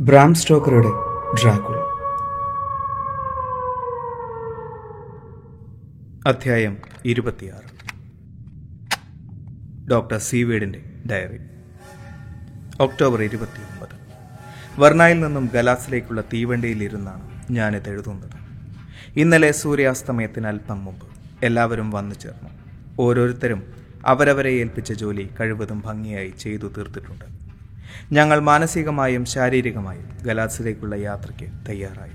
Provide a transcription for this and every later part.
Bram സ്റ്റോക്കറുടെ Dracula അധ്യായം ഇരുപത്തിയാറ്. Doctor സീവേഡിന്റെ diary. ഒക്ടോബർ ഇരുപത്തിയൊമ്പത്. വർണായിൽ നിന്നും ഗലാസിലേക്കുള്ള തീവണ്ടിയിലിരുന്നാണ് ഞാനിത് എഴുതുന്നത്. ഇന്നലെ സൂര്യാസ്തമയത്തിന് അല്പം മുമ്പ് എല്ലാവരും വന്നു ചേർന്നു. ഓരോരുത്തരും അവരവരെ ഏൽപ്പിച്ച ജോലി കഴിവതും ഭംഗിയായി ചെയ്തു തീർത്തിട്ടുണ്ട്. ഞങ്ങൾ മാനസികമായും ശാരീരികമായും ഗലാസിലേക്കുള്ള യാത്രയ്ക്ക് തയ്യാറായി.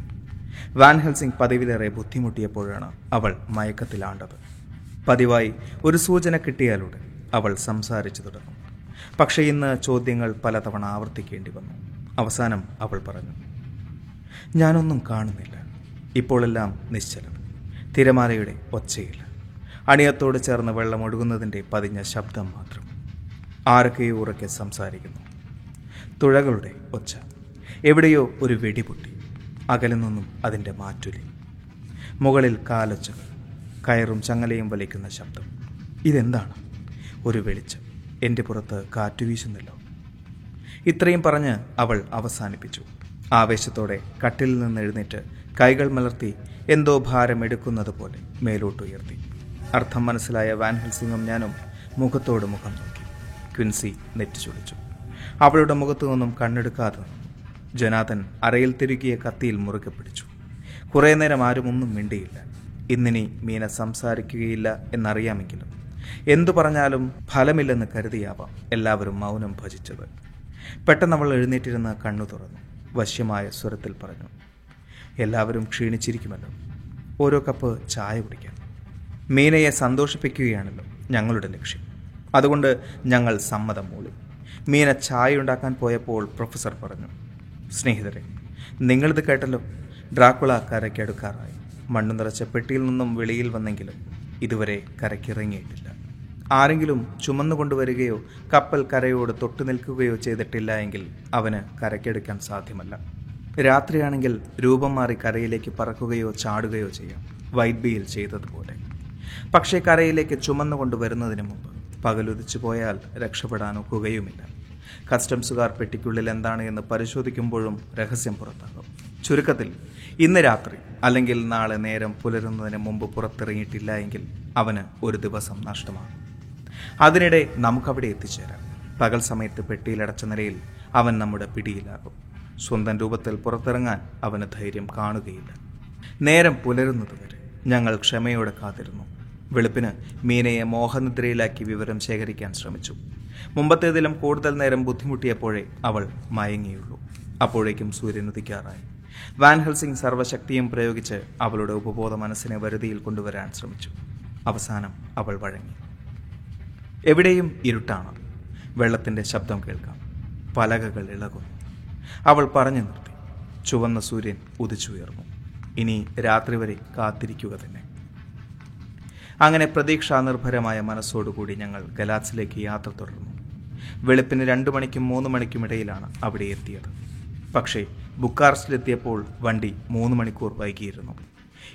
വാൻ ഹെൽസിംഗ് പതിവിലേറെ ബുദ്ധിമുട്ടിയപ്പോഴാണ് അവൾ മയക്കത്തിലാണ്ടത്. പതിവായി ഒരു സൂചന കിട്ടിയാലുടൻ അവൾ സംസാരിച്ചു തുടങ്ങും. പക്ഷേ ഇന്ന് ചോദ്യങ്ങൾ പലതവണ ആവർത്തിക്കേണ്ടി വന്നു. അവസാനം അവൾ പറഞ്ഞു ഞാനൊന്നും കാണുന്നില്ല. ഇപ്പോഴെല്ലാം നിശ്ചലം. തിരമാലയുടെ ഒച്ചയില്ല. അണിയത്തോട് ചേർന്ന് വെള്ളം ഒഴുകുന്നതിന്റെ പതിഞ്ഞ ശബ്ദം മാത്രം ആരൊക്കെയോ ഉറക്കെ സംസാരിക്കുന്നു. തുഴകളുടെ ഒച്ച. എവിടെയോ ഒരു വെടിപൊട്ടി. അകലെ നിന്നും അതിന്റെ മാറ്റുലി. മുകളിൽ കാലൊച്ചകൾ. കയറും ചങ്ങലയും വലിക്കുന്ന ശബ്ദം. ഇതെന്താണ്? ഒരു വെളിച്ചം. എന്റെ പുറത്ത് കാറ്റു വീശുന്നല്ലോ. ഇത്രയും പറഞ്ഞ് അവൾ അവസാനിപ്പിച്ചു. ആവേശത്തോടെ കട്ടിൽ നിന്ന് എഴുന്നേറ്റ് കൈകൾ മലർത്തി എന്തോ ഭാരം എടുക്കുന്നത് പോലെ മേലോട്ടുയർത്തി അർത്ഥം മനസ്സിലായ വാൻ ഹെൽസിംഗും ഞാനും മുഖത്തോട് മുഖം നോക്കി. ക്വിൻസി നെറ്റി ചൊളിച്ചു. അവളുടെ മുഖത്തു നിന്നും കണ്ണെടുക്കാതെ ജനാഥൻ അരയിൽ തിരുകിയ കത്തിയിൽ മുറുകെ പിടിച്ചു. കുറേ നേരം ആരും ഒന്നും മിണ്ടിയില്ല. ഇന്നിനി മീന സംസാരിക്കുകയില്ല എന്നറിയാമെങ്കിലും എന്തു പറഞ്ഞാലും ഫലമില്ലെന്ന് കരുതിയാവാം എല്ലാവരും മൗനം ഭജിച്ചത്. പെട്ടെന്ന് അവൾ എഴുന്നേറ്റിരുന്ന കണ്ണു തുറന്നു. വശ്യമായ സ്വരത്തിൽ പറഞ്ഞു എല്ലാവരും ക്ഷീണിച്ചിരിക്കുമല്ലോ. ഓരോ കപ്പ് ചായ കുടിക്കാൻ. മീനയെ സന്തോഷിപ്പിക്കുകയാണല്ലോ ഞങ്ങളുടെ ലക്ഷ്യം. അതുകൊണ്ട് ഞങ്ങൾ സമ്മതം മൂളി. മീന ചായ ഉണ്ടാക്കാൻ പോയപ്പോൾ പ്രൊഫസർ പറഞ്ഞു സ്നേഹിതരെ നിങ്ങളിത് കേട്ടല്ലോ ഡ്രാക്കുള കരയ്ക്ക് അടുക്കാറായി. മണ്ണു നിറച്ച പെട്ടിയിൽ നിന്നും വെളിയിൽ വന്നെങ്കിലും ഇതുവരെ കരയ്ക്കിറങ്ങിയിട്ടില്ല. ആരെങ്കിലും ചുമന്നു കൊണ്ടുവരികയോ കപ്പൽ കരയോട് തൊട്ടു നിൽക്കുകയോ ചെയ്തിട്ടില്ല എങ്കിൽ അവന് കരയ്ക്കെടുക്കാൻ സാധ്യമല്ല. രാത്രിയാണെങ്കിൽ രൂപം മാറി കരയിലേക്ക് പറക്കുകയോ ചാടുകയോ ചെയ്യാം വൈറ്റ് ബിയിൽ ചെയ്തതുപോലെ. പക്ഷേ കരയിലേക്ക് ചുമന്നുകൊണ്ട് വരുന്നതിന് മുമ്പ് പകലുദിച്ചു പോയാൽ രക്ഷപ്പെടാനൊക്കുകയുമില്ല. കസ്റ്റംസുകാർ പെട്ടിക്കുള്ളിൽ എന്താണ് എന്ന് പരിശോധിക്കുമ്പോഴും രഹസ്യം പുറത്താകും. ചുരുക്കത്തിൽ ഇന്ന് രാത്രി അല്ലെങ്കിൽ നാളെ നേരം പുലരുന്നതിന് മുമ്പ് പുറത്തിറങ്ങിയിട്ടില്ല എങ്കിൽ അവന് ഒരു ദിവസം നഷ്ടമാകും. അതിനിടെ നമുക്കവിടെ എത്തിച്ചേരാം. പകൽ സമയത്ത് പെട്ടിയിലടച്ച നിലയിൽ അവൻ നമ്മുടെ പിടിയിലാകും. സ്വന്തം രൂപത്തിൽ പുറത്തിറങ്ങാൻ അവന് ധൈര്യം കാണുകയില്ല. നേരം പുലരുന്നതുവരെ ഞങ്ങൾ ക്ഷമയോടെ കാത്തിരുന്നു. വെളുപ്പിന് മീനയെ മോഹനിദ്രയിലാക്കി വിവരം ശേഖരിക്കാൻ ശ്രമിച്ചു. മുമ്പത്തേതിലും കൂടുതൽ നേരം ബുദ്ധിമുട്ടിയപ്പോഴേ അവൾ മയങ്ങിയുള്ളൂ. അപ്പോഴേക്കും സൂര്യൻ ഉദിക്കാറായി. വാൻ ഹെൽസിംഗ് സർവശക്തിയും പ്രയോഗിച്ച് അവളുടെ ഉപബോധ മനസ്സിനെ വരുതിയിൽ കൊണ്ടുവരാൻ ശ്രമിച്ചു. അവസാനം അവൾ വഴങ്ങി. എവിടെയും ഇരുട്ടാണ്. വെള്ളത്തിന്റെ ശബ്ദം കേൾക്കാം. പലകകൾ ഇളകുന്നു. അവൾ പറഞ്ഞു നിർത്തി. ചുവന്ന സൂര്യൻ ഉദിച്ചുയർന്നു. ഇനി രാത്രി വരെ കാത്തിരിക്കുക തന്നെ. അങ്ങനെ പ്രതീക്ഷാനിർഭരമായ മനസ്സോടുകൂടി ഞങ്ങൾ ഗലാസിലേക്ക് യാത്ര തുടർന്നു. വെളുപ്പിന് രണ്ടു മണിക്കും മൂന്ന് മണിക്കും ഇടയിലാണ് അവിടെ എത്തിയത്. പക്ഷേ ബുക്കാർസിലെത്തിയപ്പോൾ വണ്ടി മൂന്ന് മണിക്കൂർ വൈകിയിരുന്നു.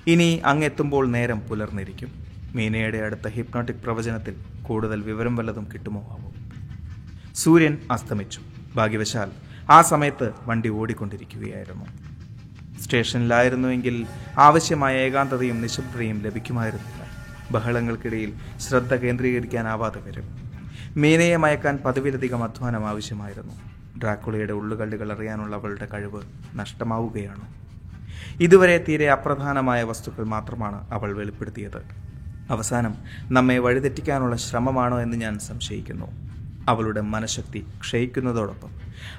ഇനി അങ്ങെത്തുമ്പോൾ നേരം പുലർന്നിരിക്കും. മീനയുടെ അടുത്ത ഹിപ്നോട്ടിക് പ്രവചനത്തിൽ കൂടുതൽ വിവരം വല്ലതും കിട്ടുമോ ആവും. സൂര്യൻ അസ്തമിച്ചു. ഭാഗ്യവശാൽ ആ സമയത്ത് വണ്ടി ഓടിക്കൊണ്ടിരിക്കുകയായിരുന്നു. സ്റ്റേഷനിലായിരുന്നുവെങ്കിൽ ആവശ്യമായ ഏകാന്തതയും നിശബ്ദതയും ലഭിക്കുമായിരുന്നില്ല ബഹളങ്ങൾക്കിടയിൽ ശ്രദ്ധ കേന്ദ്രീകരിക്കാനാവാതെ വരും. മീനയെ മയക്കാൻ പതിവിലധികം അധ്വാനം ആവശ്യമായിരുന്നു. ഡ്രാക്കുളയുടെ ഉള്ളുകള്ളികൾ അറിയാനുള്ള അവളുടെ കഴിവ് നഷ്ടമാവുകയാണ്. ഇതുവരെ തീരെ അപ്രധാനമായ വസ്തുക്കൾ മാത്രമാണ് അവൾ വെളിപ്പെടുത്തിയത്. അവസാനം നമ്മെ വഴിതെറ്റിക്കാനുള്ള ശ്രമമാണോ എന്ന് ഞാൻ സംശയിക്കുന്നു. അവളുടെ മനഃശക്തി ക്ഷയിക്കുന്നതോടൊപ്പം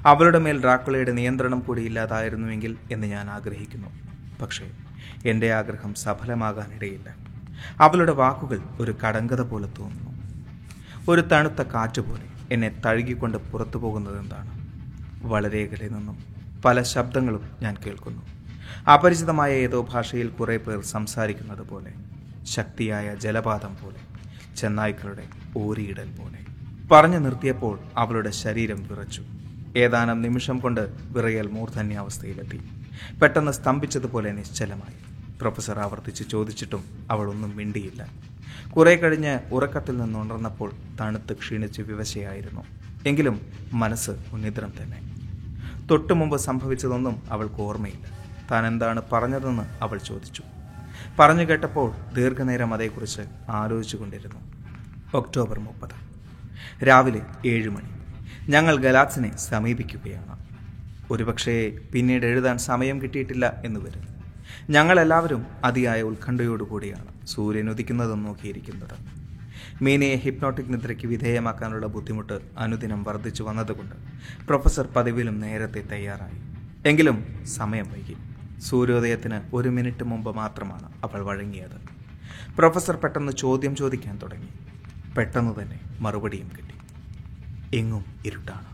അവളുടെ മേൽ ഡ്രാക്കുളയുടെ നിയന്ത്രണം കൂടി ഇല്ലാതായിരുന്നുവെങ്കിൽ എന്ന് ഞാൻ ആഗ്രഹിക്കുന്നു. പക്ഷേ എന്റെ ആഗ്രഹം സഫലമാകാനിടയില്ല. അവളുടെ വാക്കുകൾ ഒരു കടങ്കഥ പോലെ തോന്നുന്നു. ഒരു തണുത്ത കാറ്റ് പോലെ എന്നെ തഴുകിക്കൊണ്ട് പുറത്തു പോകുന്നത് എന്താണ്? വളരെ അകലെ നിന്നും പല ശബ്ദങ്ങളും ഞാൻ കേൾക്കുന്നു. അപരിചിതമായ ഏതോ ഭാഷയിൽ കുറേ പേർ സംസാരിക്കുന്നത് പോലെ ശക്തിയായ ജലപാതം പോലെ ചെന്നായ്ക്കളുടെ ഓരിയിടൽ പോലെ. പറഞ്ഞു നിർത്തിയപ്പോൾ അവളുടെ ശരീരം വിറച്ചു. ഏതാനും നിമിഷം കൊണ്ട് വിറയൽ മൂർധന്യാവസ്ഥയിലെത്തി. പെട്ടെന്ന് സ്തംഭിച്ചതുപോലെ നിശ്ചലമായി. പ്രൊഫസർ ആവർത്തിച്ച് ചോദിച്ചിട്ടും അവളൊന്നും മിണ്ടിയില്ല. കുറെ കഴിഞ്ഞ് ഉറക്കത്തിൽ നിന്ന് ഉണർന്നപ്പോൾ തണുത്ത് ക്ഷീണിച്ച് വിവശയായിരുന്നു. എങ്കിലും മനസ്സ് ഉന്നിദ്രം തന്നെ. തൊട്ടു മുമ്പ് സംഭവിച്ചതൊന്നും അവൾക്ക് ഓർമ്മയില്ല. താൻ എന്താണ് പറഞ്ഞതെന്ന് അവൾ ചോദിച്ചു. പറഞ്ഞു കേട്ടപ്പോൾ ദീർഘനേരം അതേക്കുറിച്ച് ആലോചിച്ചു കൊണ്ടിരുന്നു ഒക്ടോബർ മുപ്പത്. രാവിലെ ഏഴ് മണി. ഞങ്ങൾ ഗലാക്സിനെ സമീപിക്കുകയാണ്. ഒരുപക്ഷേ പിന്നീട് എഴുതാൻ സമയം കിട്ടിയിട്ടില്ല എന്ന് വരും. ഞങ്ങളെല്ലാവരും അതിയായ ഉത്കണ്ഠയോടുകൂടിയാണ് സൂര്യൻ ഉദിക്കുന്നതും നോക്കിയിരിക്കുന്നത്. മീനയെ ഹിപ്നോട്ടിക് നിദ്രയ്ക്ക് വിധേയമാക്കാനുള്ള ബുദ്ധിമുട്ട് അനുദിനം വർദ്ധിച്ചു വന്നതുകൊണ്ട് പ്രൊഫസർ പതിവിലും നേരത്തെ തയ്യാറായി. എങ്കിലും സമയം വൈകി. സൂര്യോദയത്തിന് ഒരു മിനിറ്റ് മുമ്പ് മാത്രമാണ് അവൾ വഴങ്ങിയത്. പ്രൊഫസർ പെട്ടെന്ന് ചോദ്യം ചോദിക്കാൻ തുടങ്ങി. പെട്ടെന്ന് തന്നെ മറുപടിയും കിട്ടി. എങ്ങും ഇരുട്ടാണ്.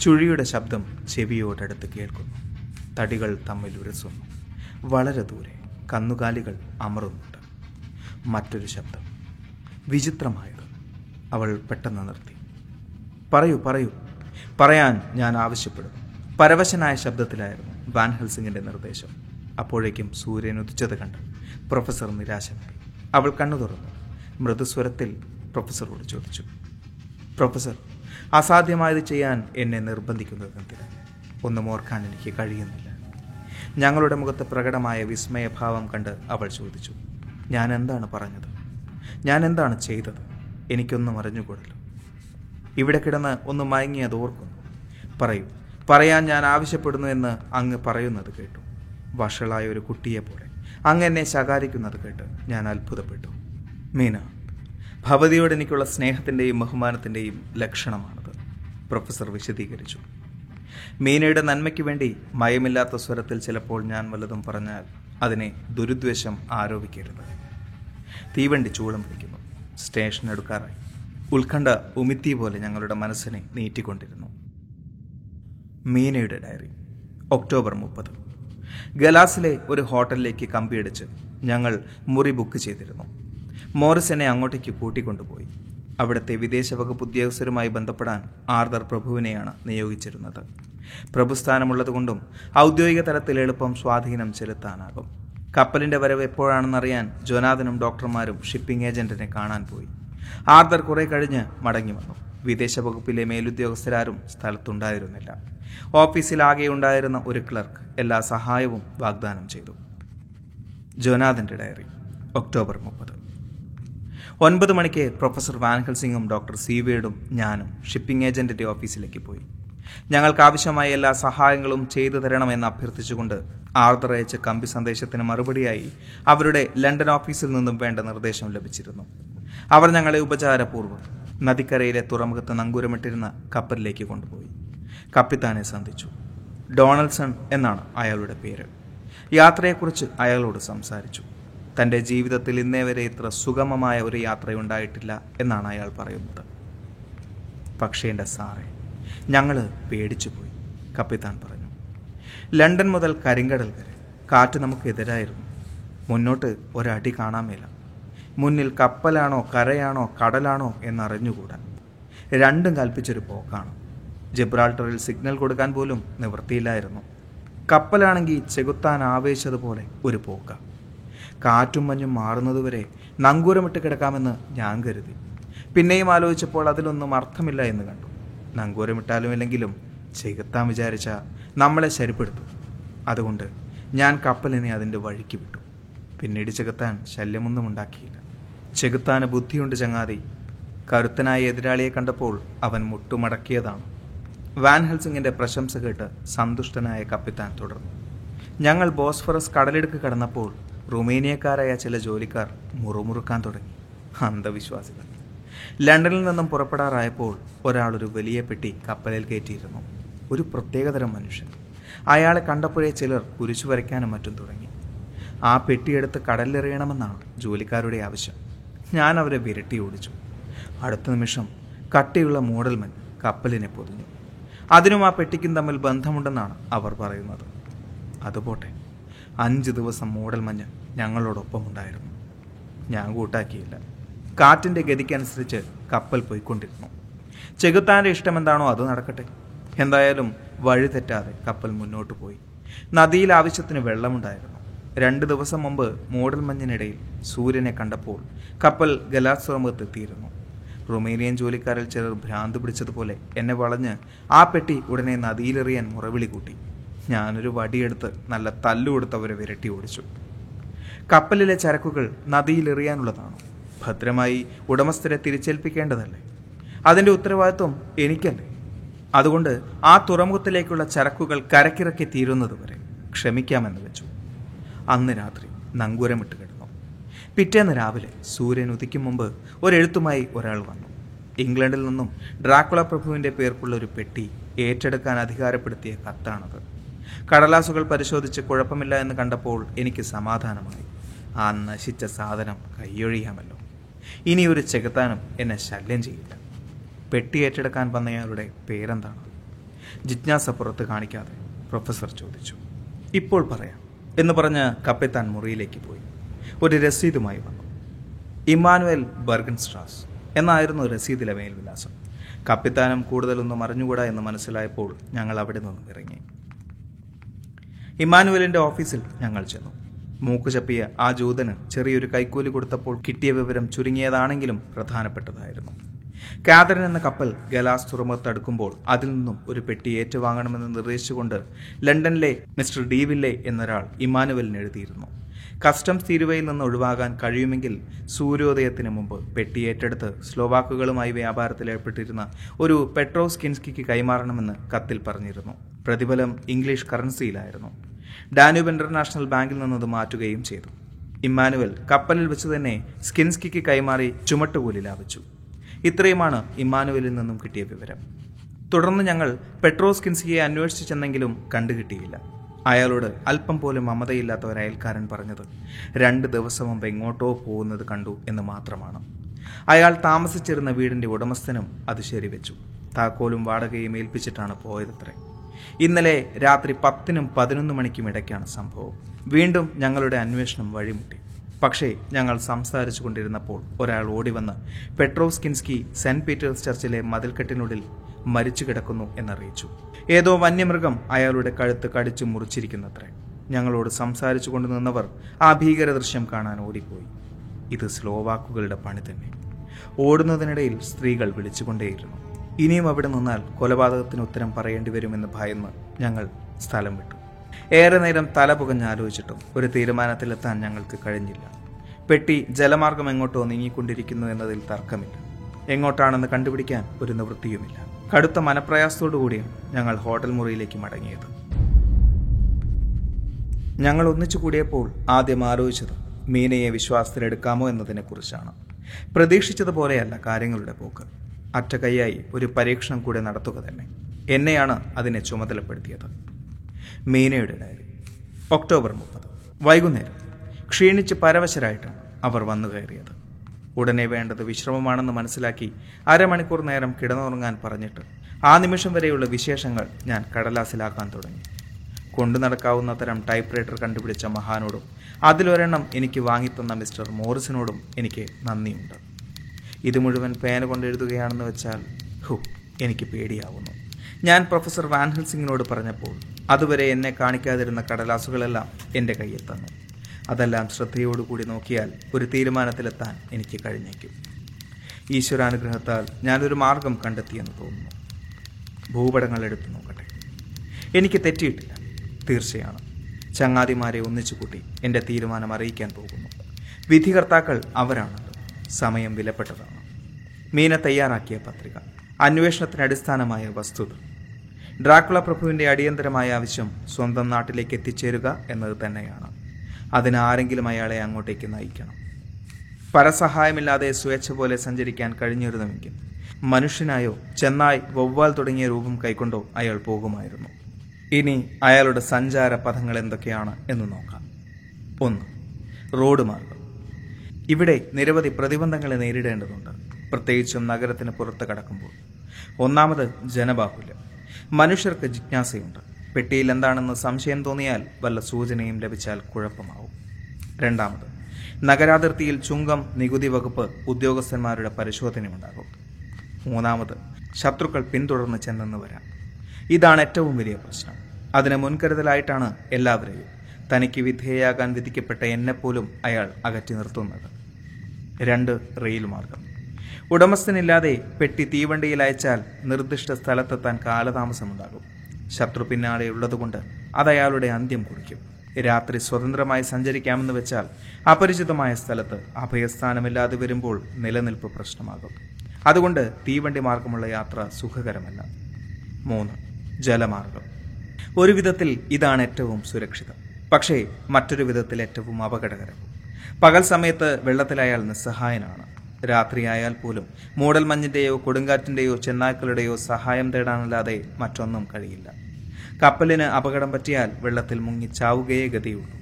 ചുഴിയുടെ ശബ്ദം ചെവിയോടടുത്ത് കേൾക്കുന്നു. തടികൾ തമ്മിൽ ഉരസുന്നു. വളരെ ദൂരെ കന്നുകാലികൾ അമറുന്നുണ്ട്. മറ്റൊരു ശബ്ദം. വിചിത്രമായത് അവൾ പെട്ടെന്ന് നിർത്തി. പറയൂ പറയൂ. പറയാൻ ഞാൻ ആവശ്യപ്പെടും പരവശനായ ശബ്ദത്തിലായിരുന്നു വാൻ നിർദ്ദേശം. അപ്പോഴേക്കും സൂര്യൻ ഉദിച്ചത് കണ്ട് പ്രൊഫസർ നിരാശനായി. അവൾ കണ്ണു തുറന്നു. മൃദുസ്വരത്തിൽ പ്രൊഫസറോട് ചോദിച്ചു. പ്രൊഫസർ അസാധ്യമായത് ചെയ്യാൻ എന്നെ നിർബന്ധിക്കുന്നത് എന്തിനാണ് ഒന്നും ഓർക്കാൻ എനിക്ക് കഴിയുന്നില്ല. ഞങ്ങളുടെ മുഖത്ത് പ്രകടമായ വിസ്മയഭാവം കണ്ട് അവൾ ചോദിച്ചു ഞാൻ എന്താണ് പറഞ്ഞത്? ഞാൻ എന്താണ് ചെയ്തത്? എനിക്കൊന്നും അറിഞ്ഞുകൂടല്ലോ. ഇവിടെ കിടന്ന് ഒന്ന് മയങ്ങിയത് ഓർക്കുന്നു. പറയൂ പറയാൻ ഞാൻ ആവശ്യപ്പെടുന്നു എന്ന് അങ്ങ് പറയുന്നത് കേട്ടു. വഷളായ ഒരു കുട്ടിയെ പോലെ അങ്ങ് എന്നെ ശകാരിക്കുന്നത് കേട്ട് ഞാൻ അത്ഭുതപ്പെട്ടു. മീന ഭവതിയോട് എനിക്കുള്ള സ്നേഹത്തിന്റെയും ബഹുമാനത്തിന്റെയും ലക്ഷണമാണത്. പ്രൊഫസർ വിശദീകരിച്ചു. മീനയുടെ നന്മയ്ക്ക് വേണ്ടി മയമില്ലാത്ത സ്വരത്തിൽ ചിലപ്പോൾ ഞാൻ വല്ലതും പറഞ്ഞാൽ അതിനെ ദുരുദ്വേഷം ആരോപിക്കരുത്. തീവണ്ടി ചൂളം പിടിക്കുന്നു. സ്റ്റേഷൻ എടുക്കാറായി. ഉത്കണ്ഠ ഉമിത്തി പോലെ ഞങ്ങളുടെ മനസ്സിനെ നീറ്റിക്കൊണ്ടിരുന്നു. മീനയുടെ ഡയറി. ഒക്ടോബർ മുപ്പത്. ഗലാസിലെ ഒരു ഹോട്ടലിലേക്ക് കമ്പിയടിച്ച് ഞങ്ങൾ മുറി ബുക്ക് ചെയ്തിരുന്നു. മോറിസ് എന്നെ അങ്ങോട്ടേക്ക് കൂട്ടിക്കൊണ്ടുപോയി. അവിടുത്തെ വിദേശ വകുപ്പ് ഉദ്യോഗസ്ഥരുമായി ബന്ധപ്പെടാൻ ആർദർ പ്രഭുവിനെയാണ് നിയോഗിച്ചിരുന്നത്. പ്രഭുസ്ഥാനമുള്ളതുകൊണ്ടും ഔദ്യോഗിക തലത്തിൽ എളുപ്പം സ്വാധീനം ചെലുത്താനാകും. കപ്പലിന്റെ വരവ് എപ്പോഴാണെന്നറിയാൻ ജോനാഥനും ഡോക്ടർമാരും ഷിപ്പിംഗ് ഏജന്റിനെ കാണാൻ പോയി. ആർദർ കുറെ കഴിഞ്ഞ് മടങ്ങി വന്നു. വിദേശ വകുപ്പിലെ മേലുദ്യോഗസ്ഥരാരും സ്ഥലത്തുണ്ടായിരുന്നില്ല. ആകെ ഉണ്ടായിരുന്ന ഒരു ക്ലർക്ക് എല്ലാ സഹായവും വാഗ്ദാനം ചെയ്തു. ജോനാഥന്റെ ഡയറി ഒക്ടോബർ മുപ്പത്. ഒൻപത് മണിക്ക് പ്രൊഫസർ വാൻഹൽ സിംഗും ഡോക്ടർ സീവേഡും ഞാനും ഷിപ്പിംഗ് ഏജന്റിന്റെ ഓഫീസിലേക്ക് പോയി. ഞങ്ങൾക്ക് ആവശ്യമായ എല്ലാ സഹായങ്ങളും ചെയ്തു തരണമെന്ന് അഭ്യർത്ഥിച്ചുകൊണ്ട് ആർദർ അയച്ച കമ്പി സന്ദേശത്തിന് മറുപടിയായി അവരുടെ ലണ്ടൻ ഓഫീസിൽ നിന്നും വേണ്ട നിർദ്ദേശം ലഭിച്ചിരുന്നു. അവർ ഞങ്ങളെ ഉപചാരപൂർവം നദിക്കരയിലെ തുറമുഖത്ത് നങ്കൂരമിട്ടിരുന്ന കപ്പലിലേക്ക് കൊണ്ടുപോയി. കപ്പിത്താനെ സന്ധിച്ചു. ഡൊണാൾഡ്സൺ എന്നാണ് അയാളുടെ പേര്. യാത്രയെക്കുറിച്ച് അയാളോട് സംസാരിച്ചു. തന്റെ ജീവിതത്തിൽ ഇന്നേ വരെ ഇത്ര സുഗമമായ ഒരു യാത്രയുണ്ടായിട്ടില്ല എന്നാണ് അയാൾ പറയുന്നത്. പക്ഷേ എന്റെ സാറേ ഞങ്ങൾ പേടിച്ചു പോയി കപ്പിത്താൻ പറഞ്ഞു. ലണ്ടൻ മുതൽ കരിങ്കടൽ വരെ കാറ്റ് നമുക്കെതിരായിരുന്നു മുന്നോട്ട് ഒരടി കാണാമേല മുന്നിൽ കപ്പലാണോ കരയാണോ കടലാണോ എന്നറിഞ്ഞുകൂടാ. രണ്ടും കൽപ്പിച്ചൊരു പോക്കാണ്. ജിബ്രാൾട്ടറിൽ സിഗ്നൽ കൊടുക്കാൻ പോലും നിവൃത്തിയില്ലായിരുന്നു. കപ്പലാണെങ്കിൽ ചെകുത്താൻ ആവേശതുപോലെ ഒരു പോക്ക. കാറ്റും മഞ്ഞും മാറുന്നതുവരെ നങ്കൂരമിട്ട് കിടക്കാമെന്ന് ഞാൻ കരുതി. പിന്നെയും ആലോചിച്ചപ്പോൾ അതിലൊന്നും അർത്ഥമില്ല എന്ന് കണ്ടു. നങ്കൂരമിട്ടാലും ഇല്ലെങ്കിലും ചെകുത്താൻ വിചാരിച്ച നമ്മളെ ശരിപ്പെടുത്തു. അതുകൊണ്ട് ഞാൻ കപ്പലിനെ അതിന്റെ വഴിക്ക് വിട്ടു. പിന്നീട് ചെകുത്താൻ ശല്യമൊന്നും ഉണ്ടാക്കിയില്ല. ചെകുത്താന് ബുദ്ധിയുണ്ട് ചങ്ങാതി. കരുത്തനായ എതിരാളിയെ കണ്ടപ്പോൾ അവൻ മുട്ടുമടക്കിയതാണ്. വാൻ ഹെൽസിങ്ങിന്റെ പ്രശംസ കേട്ട് സന്തുഷ്ടനായ കപ്പിത്താൻ തുടർന്നു. ഞങ്ങൾ ബോസ്ഫറസ് കടലിടുക്ക് കടന്നപ്പോൾ റുമേനിയക്കാരായ ചില ജോലിക്കാർ മുറുമുറുക്കാൻ തുടങ്ങി. അന്ധവിശ്വാസികൾ. ലണ്ടനിൽ നിന്നും പുറപ്പെടാറായപ്പോൾ ഒരു വലിയ പെട്ടി കപ്പലിൽ കയറ്റിയിരുന്നു. ഒരു പ്രത്യേകതരം മനുഷ്യൻ. അയാളെ കണ്ടപ്പോഴേ ചിലർ കുരിശു വരയ്ക്കാനും മറ്റും തുടങ്ങി. ആ പെട്ടിയെടുത്ത് കടലിലെറിയണമെന്നാണ് ജോലിക്കാരുടെ ആവശ്യം. ഞാൻ അവരെ വിരട്ടി ഓടിച്ചു. അടുത്ത നിമിഷം കട്ടിയുള്ള മൂടൽമൻ കപ്പലിനെ പൊതിഞ്ഞു. അതിനും ആ പെട്ടിക്കും തമ്മിൽ ബന്ധമുണ്ടെന്നാണ് അവർ പറയുന്നത്. അതുപോട്ടെ. അഞ്ച് ദിവസം മൂടൽമഞ്ഞ് ഞങ്ങളോടൊപ്പം ഉണ്ടായിരുന്നു ഞാൻ കൂട്ടാക്കിയില്ല. കാറ്റിന്റെ ഗതിക്കനുസരിച്ച് കപ്പൽ പോയിക്കൊണ്ടിരുന്നു. ചെകുത്താന്റെ ഇഷ്ടം എന്താണോ അത് നടക്കട്ടെ. എന്തായാലും വഴി തെറ്റാതെ കപ്പൽ മുന്നോട്ട് പോയി. നദിയിൽ ആവശ്യത്തിന് വെള്ളമുണ്ടായിരുന്നു. രണ്ട് ദിവസം മുമ്പ് മൂടൽമഞ്ഞിനിടയിൽ സൂര്യനെ കണ്ടപ്പോൾ കപ്പൽ ഗലാസ്വമത്തെത്തിയിരുന്നു റൊമേനിയൻ ജോലിക്കാരിൽ ചിലർ ഭ്രാന്ത് പിടിച്ചതുപോലെ എന്നെ വളഞ്ഞ് ആ പെട്ടി ഉടനെ നദിയിലെറിയാൻ മുറവിളി കൂട്ടി. ഞാനൊരു വടിയെടുത്ത് നല്ല തല്ലുകൊടുത്തവരെ വിരട്ടി ഓടിച്ചു. കപ്പലിലെ ചരക്കുകൾ നദിയിലെറിയാനുള്ളതാണ്. ഭദ്രമായി ഉടമസ്ഥരെ തിരിച്ചേൽപ്പിക്കേണ്ടതല്ലേ? അതിന്റെ ഉത്തരവാദിത്വം എനിക്കല്ലേ? അതുകൊണ്ട് ആ തുറമുഖത്തിലേക്കുള്ള ചരക്കുകൾ കരക്കിറക്കി തീരുന്നതുവരെ ക്ഷമിക്കാമെന്ന് വെച്ചു. അന്ന് രാത്രി നങ്കൂരമിട്ട് കിടന്നു. പിറ്റേന്ന് രാവിലെ സൂര്യൻ ഉദിക്കും മുമ്പ് ഒരെഴുത്തുമായി ഒരാൾ വന്നു. ഇംഗ്ലണ്ടിൽ നിന്നും ഡ്രാക്കുള പ്രഭുവിന്റെ പേർക്കുള്ള ഒരു പെട്ടി ഏറ്റെടുക്കാൻ അധികാരപ്പെടുത്തിയ കത്താണത്. കടലാസുകൾ പരിശോധിച്ച് കുഴപ്പമില്ല എന്ന് കണ്ടപ്പോൾ എനിക്ക് സമാധാനമായി. ആ നശിച്ച സാധനം കൈയൊഴിയാമല്ലോ. ഇനി ഒരു ചെകുത്താനും എന്നെ ശല്യം ചെയ്യില്ല. പെട്ടി ഏറ്റെടുക്കാൻ വന്നയാളുടെ പേരെന്താണ്? ജിജ്ഞാസ പുറത്ത് കാണിക്കാതെ പ്രൊഫസർ ചോദിച്ചു. ഇപ്പോൾ പറയാം എന്ന് പറഞ്ഞ് കപ്പിത്താൻ മുറിയിലേക്ക് പോയി. ഒരു രസീതുമായി വന്നു. ഇമ്മാനുവൽ ബർഗൻസ്ട്രാസ് എന്നായിരുന്നു രസീതിലെ മേൽവിലാസം. കപ്പിത്താനും കൂടുതലൊന്നും അറിഞ്ഞുകൂടാ എന്ന് മനസ്സിലായപ്പോൾ ഞങ്ങൾ അവിടെ നിന്നും ഇറങ്ങി. ഇമ്മാനുവലിന്റെ ഓഫീസിൽ ഞങ്ങൾ ചെന്നു. മൂക്ക് ചപ്പിയ ആ ജൂതന് ചെറിയൊരു കൈക്കൂലി കൊടുത്തപ്പോൾ കിട്ടിയ വിവരം ചുരുങ്ങിയതാണെങ്കിലും പ്രധാനപ്പെട്ടതായിരുന്നു. കാതറിൻ എന്ന കപ്പൽ ഗലാസ് തുറമുഖത്ത് അടുക്കുമ്പോൾ അതിൽ നിന്നും ഒരു പെട്ടി ഏറ്റുവാങ്ങണമെന്ന് നിർദ്ദേശിച്ചുകൊണ്ട് ലണ്ടനിലെ മിസ്റ്റർ ഡീവില്ലെ എന്നൊരാൾ ഇമാനുവലിന് എഴുതിയിരുന്നു. കസ്റ്റംസ് തീരുവയിൽ നിന്ന് ഒഴിവാകാൻ കഴിയുമെങ്കിൽ സൂര്യോദയത്തിന് മുമ്പ് പെട്ടി ഏറ്റെടുത്ത് സ്ലോവാക്കുകളുമായി വ്യാപാരത്തിൽ ഏർപ്പെട്ടിരുന്ന ഒരു പെട്രോസ് കിൻസ്കിക്ക് കൈമാറണമെന്ന് കത്തിൽ പറഞ്ഞിരുന്നു. പ്രതിഫലം ഇംഗ്ലീഷ് കറൻസിയിലായിരുന്നു. ഡാന്യൂബ് ഇന്റർനാഷണൽ ബാങ്കിൽ നിന്നത് മാറ്റുകയും ചെയ്തു. ഇമ്മാനുവൽ കപ്പലിൽ വെച്ച് തന്നെ സ്കിൻസ്കിക്ക് കൈമാറി ചുമട്ടുകൂലി ലാഭിച്ചു. ഇത്രയുമാണ് ഇമ്മാനുവലിൽ നിന്നും കിട്ടിയ വിവരം. തുടർന്ന് ഞങ്ങൾ പെട്രോ സ്കിൻസ്കിയെ അന്വേഷിച്ചു ചെന്നെങ്കിലും കണ്ടുകിട്ടിയില്ല. അയാളോട് അല്പം പോലും മമതയില്ലാത്ത ഒരു അയൽക്കാരൻ പറഞ്ഞത് രണ്ട് ദിവസം മുമ്പ് എങ്ങോട്ടോ പോകുന്നത് കണ്ടു എന്ന് മാത്രമാണ്. അയാൾ താമസിച്ചിരുന്ന വീടിന്റെ ഉടമസ്ഥനും അത് ശരിവെച്ചു. താക്കോലും വാടകയും ഏൽപ്പിച്ചിട്ടാണ് പോയതത്രേ. ഇന്നലെ രാത്രി പത്തിനും പതിനൊന്ന് മണിക്കും ഇടയ്ക്കാണ് സംഭവം. വീണ്ടും ഞങ്ങളുടെ അന്വേഷണം വഴിമുട്ടി. പക്ഷേ ഞങ്ങൾ സംസാരിച്ചു കൊണ്ടിരുന്നപ്പോൾ ഒരാൾ ഓടിവന്ന് പെട്രോസ്കിൻസ്കി സെന്റ് പീറ്റേഴ്സ് ചർച്ചിലെ മതിൽക്കെട്ടിനുള്ളിൽ മരിച്ചു കിടക്കുന്നു എന്നറിയിച്ചു. ഏതോ വന്യമൃഗം അയാളുടെ കഴുത്ത് കടിച്ചു മുറിച്ചിരിക്കുന്നത്രേ. ഞങ്ങളോട് സംസാരിച്ചു കൊണ്ടു നിന്നവർ ആ ഭീകര ദൃശ്യം കാണാൻ ഓടിപ്പോയി. ഇത് സ്ലോവാക്കുകളുടെ പണി തന്നെ. ഓടുന്നതിനിടയിൽ സ്ത്രീകൾ വിളിച്ചുകൊണ്ടേയിരുന്നു. ഇനിയും അവിടെ നിന്നാൽ കൊലപാതകത്തിന് ഉത്തരം പറയേണ്ടി വരുമെന്ന് ഭയന്ന് ഞങ്ങൾ സ്ഥലം വിട്ടു. ഏറെ നേരം തല പുകഞ്ഞ് ആലോചിച്ചിട്ടും ഒരു തീരുമാനത്തിലെത്താൻ ഞങ്ങൾക്ക് കഴിഞ്ഞില്ല. പെട്ടി ജലമാർഗം എങ്ങോട്ടോ നീങ്ങിക്കൊണ്ടിരിക്കുന്നു എന്നതിൽ തർക്കമില്ല. എങ്ങോട്ടാണെന്ന് കണ്ടുപിടിക്കാൻ ഒരു നിവൃത്തിയുമില്ല. കടുത്ത മനപ്രയാസത്തോടു കൂടിയാണ് ഞങ്ങൾ ഹോട്ടൽ മുറിയിലേക്ക് മടങ്ങിയത്. ഞങ്ങൾ ഒന്നിച്ചു കൂടിയപ്പോൾ ആദ്യം ആലോചിച്ചത് മീനയെ വിശ്വാസത്തിലെടുക്കാമോ എന്നതിനെക്കുറിച്ചാണ്. പ്രതീക്ഷിച്ചതുപോലെയല്ല കാര്യങ്ങളുടെ പോക്ക്. അറ്റകൈയായി ഒരു പരീക്ഷണം കൂടെ നടത്തുക തന്നെ. എന്നെയാണ് അതിനെ ചുമതലപ്പെടുത്തിയത്. മീനയുടെ ഡയറി. ഒക്ടോബർ മുപ്പത്. വൈകുന്നേരം. ക്ഷീണിച്ച് പരവശരായിട്ടാണ് അവർ വന്നു കയറിയത്. ഉടനെ വേണ്ടത് വിശ്രമമാണെന്ന് മനസ്സിലാക്കി അരമണിക്കൂർ നേരം കിടന്നുറങ്ങാൻ പറഞ്ഞിട്ട് ആ നിമിഷം വരെയുള്ള വിശേഷങ്ങൾ ഞാൻ കടലാസിലാക്കാൻ തുടങ്ങി. കൊണ്ടു നടക്കാവുന്ന തരം ടൈപ്പ് റൈറ്റർ കണ്ടുപിടിച്ച മഹാനോടും അതിലൊരെണ്ണം എനിക്ക് വാങ്ങിത്തന്ന മിസ്റ്റർ മോറിസിനോടും എനിക്ക് നന്ദിയുണ്ട്. ഇത് മുഴുവൻ പേന കൊണ്ട് എഴുതുകയാണെന്ന് വെച്ചാൽ ഹു എനിക്ക് പേടിയാവുന്നു. ഞാൻ പ്രൊഫസർ വാൻഹൽ സിംഗിനോട് പറഞ്ഞപ്പോൾ അതുവരെ എന്നെ കാണിക്കാതിരുന്ന കടലാസുകളെല്ലാം എന്റെ കയ്യിൽ തന്നു. അതെല്ലാം ശ്രദ്ധയോടുകൂടി നോക്കിയാൽ ഒരു തീരുമാനത്തിലെത്താൻ എനിക്ക് കഴിഞ്ഞേക്കും. ഈശ്വരാനുഗ്രഹത്താൽ ഞാനൊരു മാർഗം കണ്ടെത്തിയെന്ന് തോന്നുന്നു. ഭൂപടങ്ങൾ എടുത്തു നോക്കട്ടെ. എനിക്ക് തെറ്റിയിട്ടില്ല. തീർച്ചയാണ്. ചങ്ങാതിമാരെ ഒന്നിച്ചു കൂട്ടി എന്റെ തീരുമാനം അറിയിക്കാൻ പോകുന്നു. വിധികർത്താക്കൾ അവരാണല്ലോ. സമയം വിലപ്പെട്ടതാണ്. മീന തയ്യാറാക്കിയ പത്രിക അന്വേഷണത്തിന് അടിസ്ഥാനമായ വസ്തുത. ഡ്രാക്കുള പ്രഭുവിന്റെ അടിയന്തരമായ ആവശ്യം സ്വന്തം നാട്ടിലേക്ക് എത്തിച്ചേരുക എന്നത് തന്നെയാണ്. അതിന് ആരെങ്കിലും അയാളെ അങ്ങോട്ടേക്ക് നയിക്കണം. പരസഹായമില്ലാതെ സ്വേച്ഛ പോലെ സഞ്ചരിക്കാൻ കഴിഞ്ഞിരുന്നുവെങ്കിൽ മനുഷ്യനായോ ചെന്നായ് വവ്വാൽ തുടങ്ങിയ രൂപം കൈക്കൊണ്ടോ അയാൾ പോകുമായിരുന്നു. ഇനി അയാളുടെ സഞ്ചാര പഥങ്ങൾ എന്തൊക്കെയാണ് എന്ന് നോക്കാം. ഒന്ന് റോഡ് മാർഗം. ഇവിടെ നിരവധി പ്രതിബന്ധങ്ങളെ നേരിടേണ്ടതുണ്ട്. പ്രത്യേകിച്ചും നഗരത്തിന് പുറത്ത് കടക്കുമ്പോൾ. ഒന്നാമത് ജനബാഹുല്യം. മനുഷ്യർക്ക് ജിജ്ഞാസയുണ്ട്. പെട്ടിയിൽ എന്താണെന്ന് സംശയം തോന്നിയാൽ വല്ല സൂചനയും ലഭിച്ചാൽ കുഴപ്പമാവും. രണ്ടാമത് നഗരാതിർത്തിയിൽ ചുങ്കം നികുതി വകുപ്പ് ഉദ്യോഗസ്ഥന്മാരുടെ പരിശോധനയുണ്ടാകും. മൂന്നാമത് ശത്രുക്കൾ പിന്തുടർന്ന് ചെന്നെന്ന് വരാം. ഇതാണ് ഏറ്റവും വലിയ പ്രശ്നം. അതിന് മുൻകരുതലായിട്ടാണ് എല്ലാവരെയും തനിക്ക് വിധേയയാകാൻ വിധിക്കപ്പെട്ട എന്നെപ്പോലും അയാൾ അകറ്റി നിർത്തുന്നത്. രണ്ട് റെയിൽ മാർഗം. ഉടമസ്ഥനില്ലാതെ പെട്ടി തീവണ്ടിയിൽ അയച്ചാൽ നിർദ്ദിഷ്ട സ്ഥലത്തെത്താൻ കാലതാമസമുണ്ടാകും. ശത്രു പിന്നാലെ ഉള്ളതുകൊണ്ട് അത് അയാളുടെ അന്ത്യം കുറിക്കും. രാത്രി സ്വതന്ത്രമായി സഞ്ചരിക്കാമെന്ന് വെച്ചാൽ അപരിചിതമായ സ്ഥലത്ത് അഭയസ്ഥാനമില്ലാതെ വരുമ്പോൾ നിലനിൽപ്പ് പ്രശ്നമാകും. അതുകൊണ്ട് തീവണ്ടി മാർഗമുള്ള യാത്ര സുഖകരമല്ല. മൂന്ന് ജലമാർഗം. ഒരു വിധത്തിൽ ഇതാണ് ഏറ്റവും സുരക്ഷിതം. പക്ഷേ മറ്റൊരു വിധത്തിൽ ഏറ്റവും അപകടകരം പകൽ സമയത്ത് വെള്ളത്തിൽ അയാൾ നിസ്സഹായനാണ്. രാത്രിയായാൽ പോലും മൂടൽമഞ്ഞിന്റെയോ കൊടുങ്കാറ്റിന്റെയോ ചെന്നായ്ക്കളുടെയോ സഹായം തേടാനല്ലാതെ മറ്റൊന്നും കഴിയില്ല. കപ്പലിന് അപകടം പറ്റിയാൽ വെള്ളത്തിൽ മുങ്ങി ചാവുകയേ ഗതിയുള്ളൂ.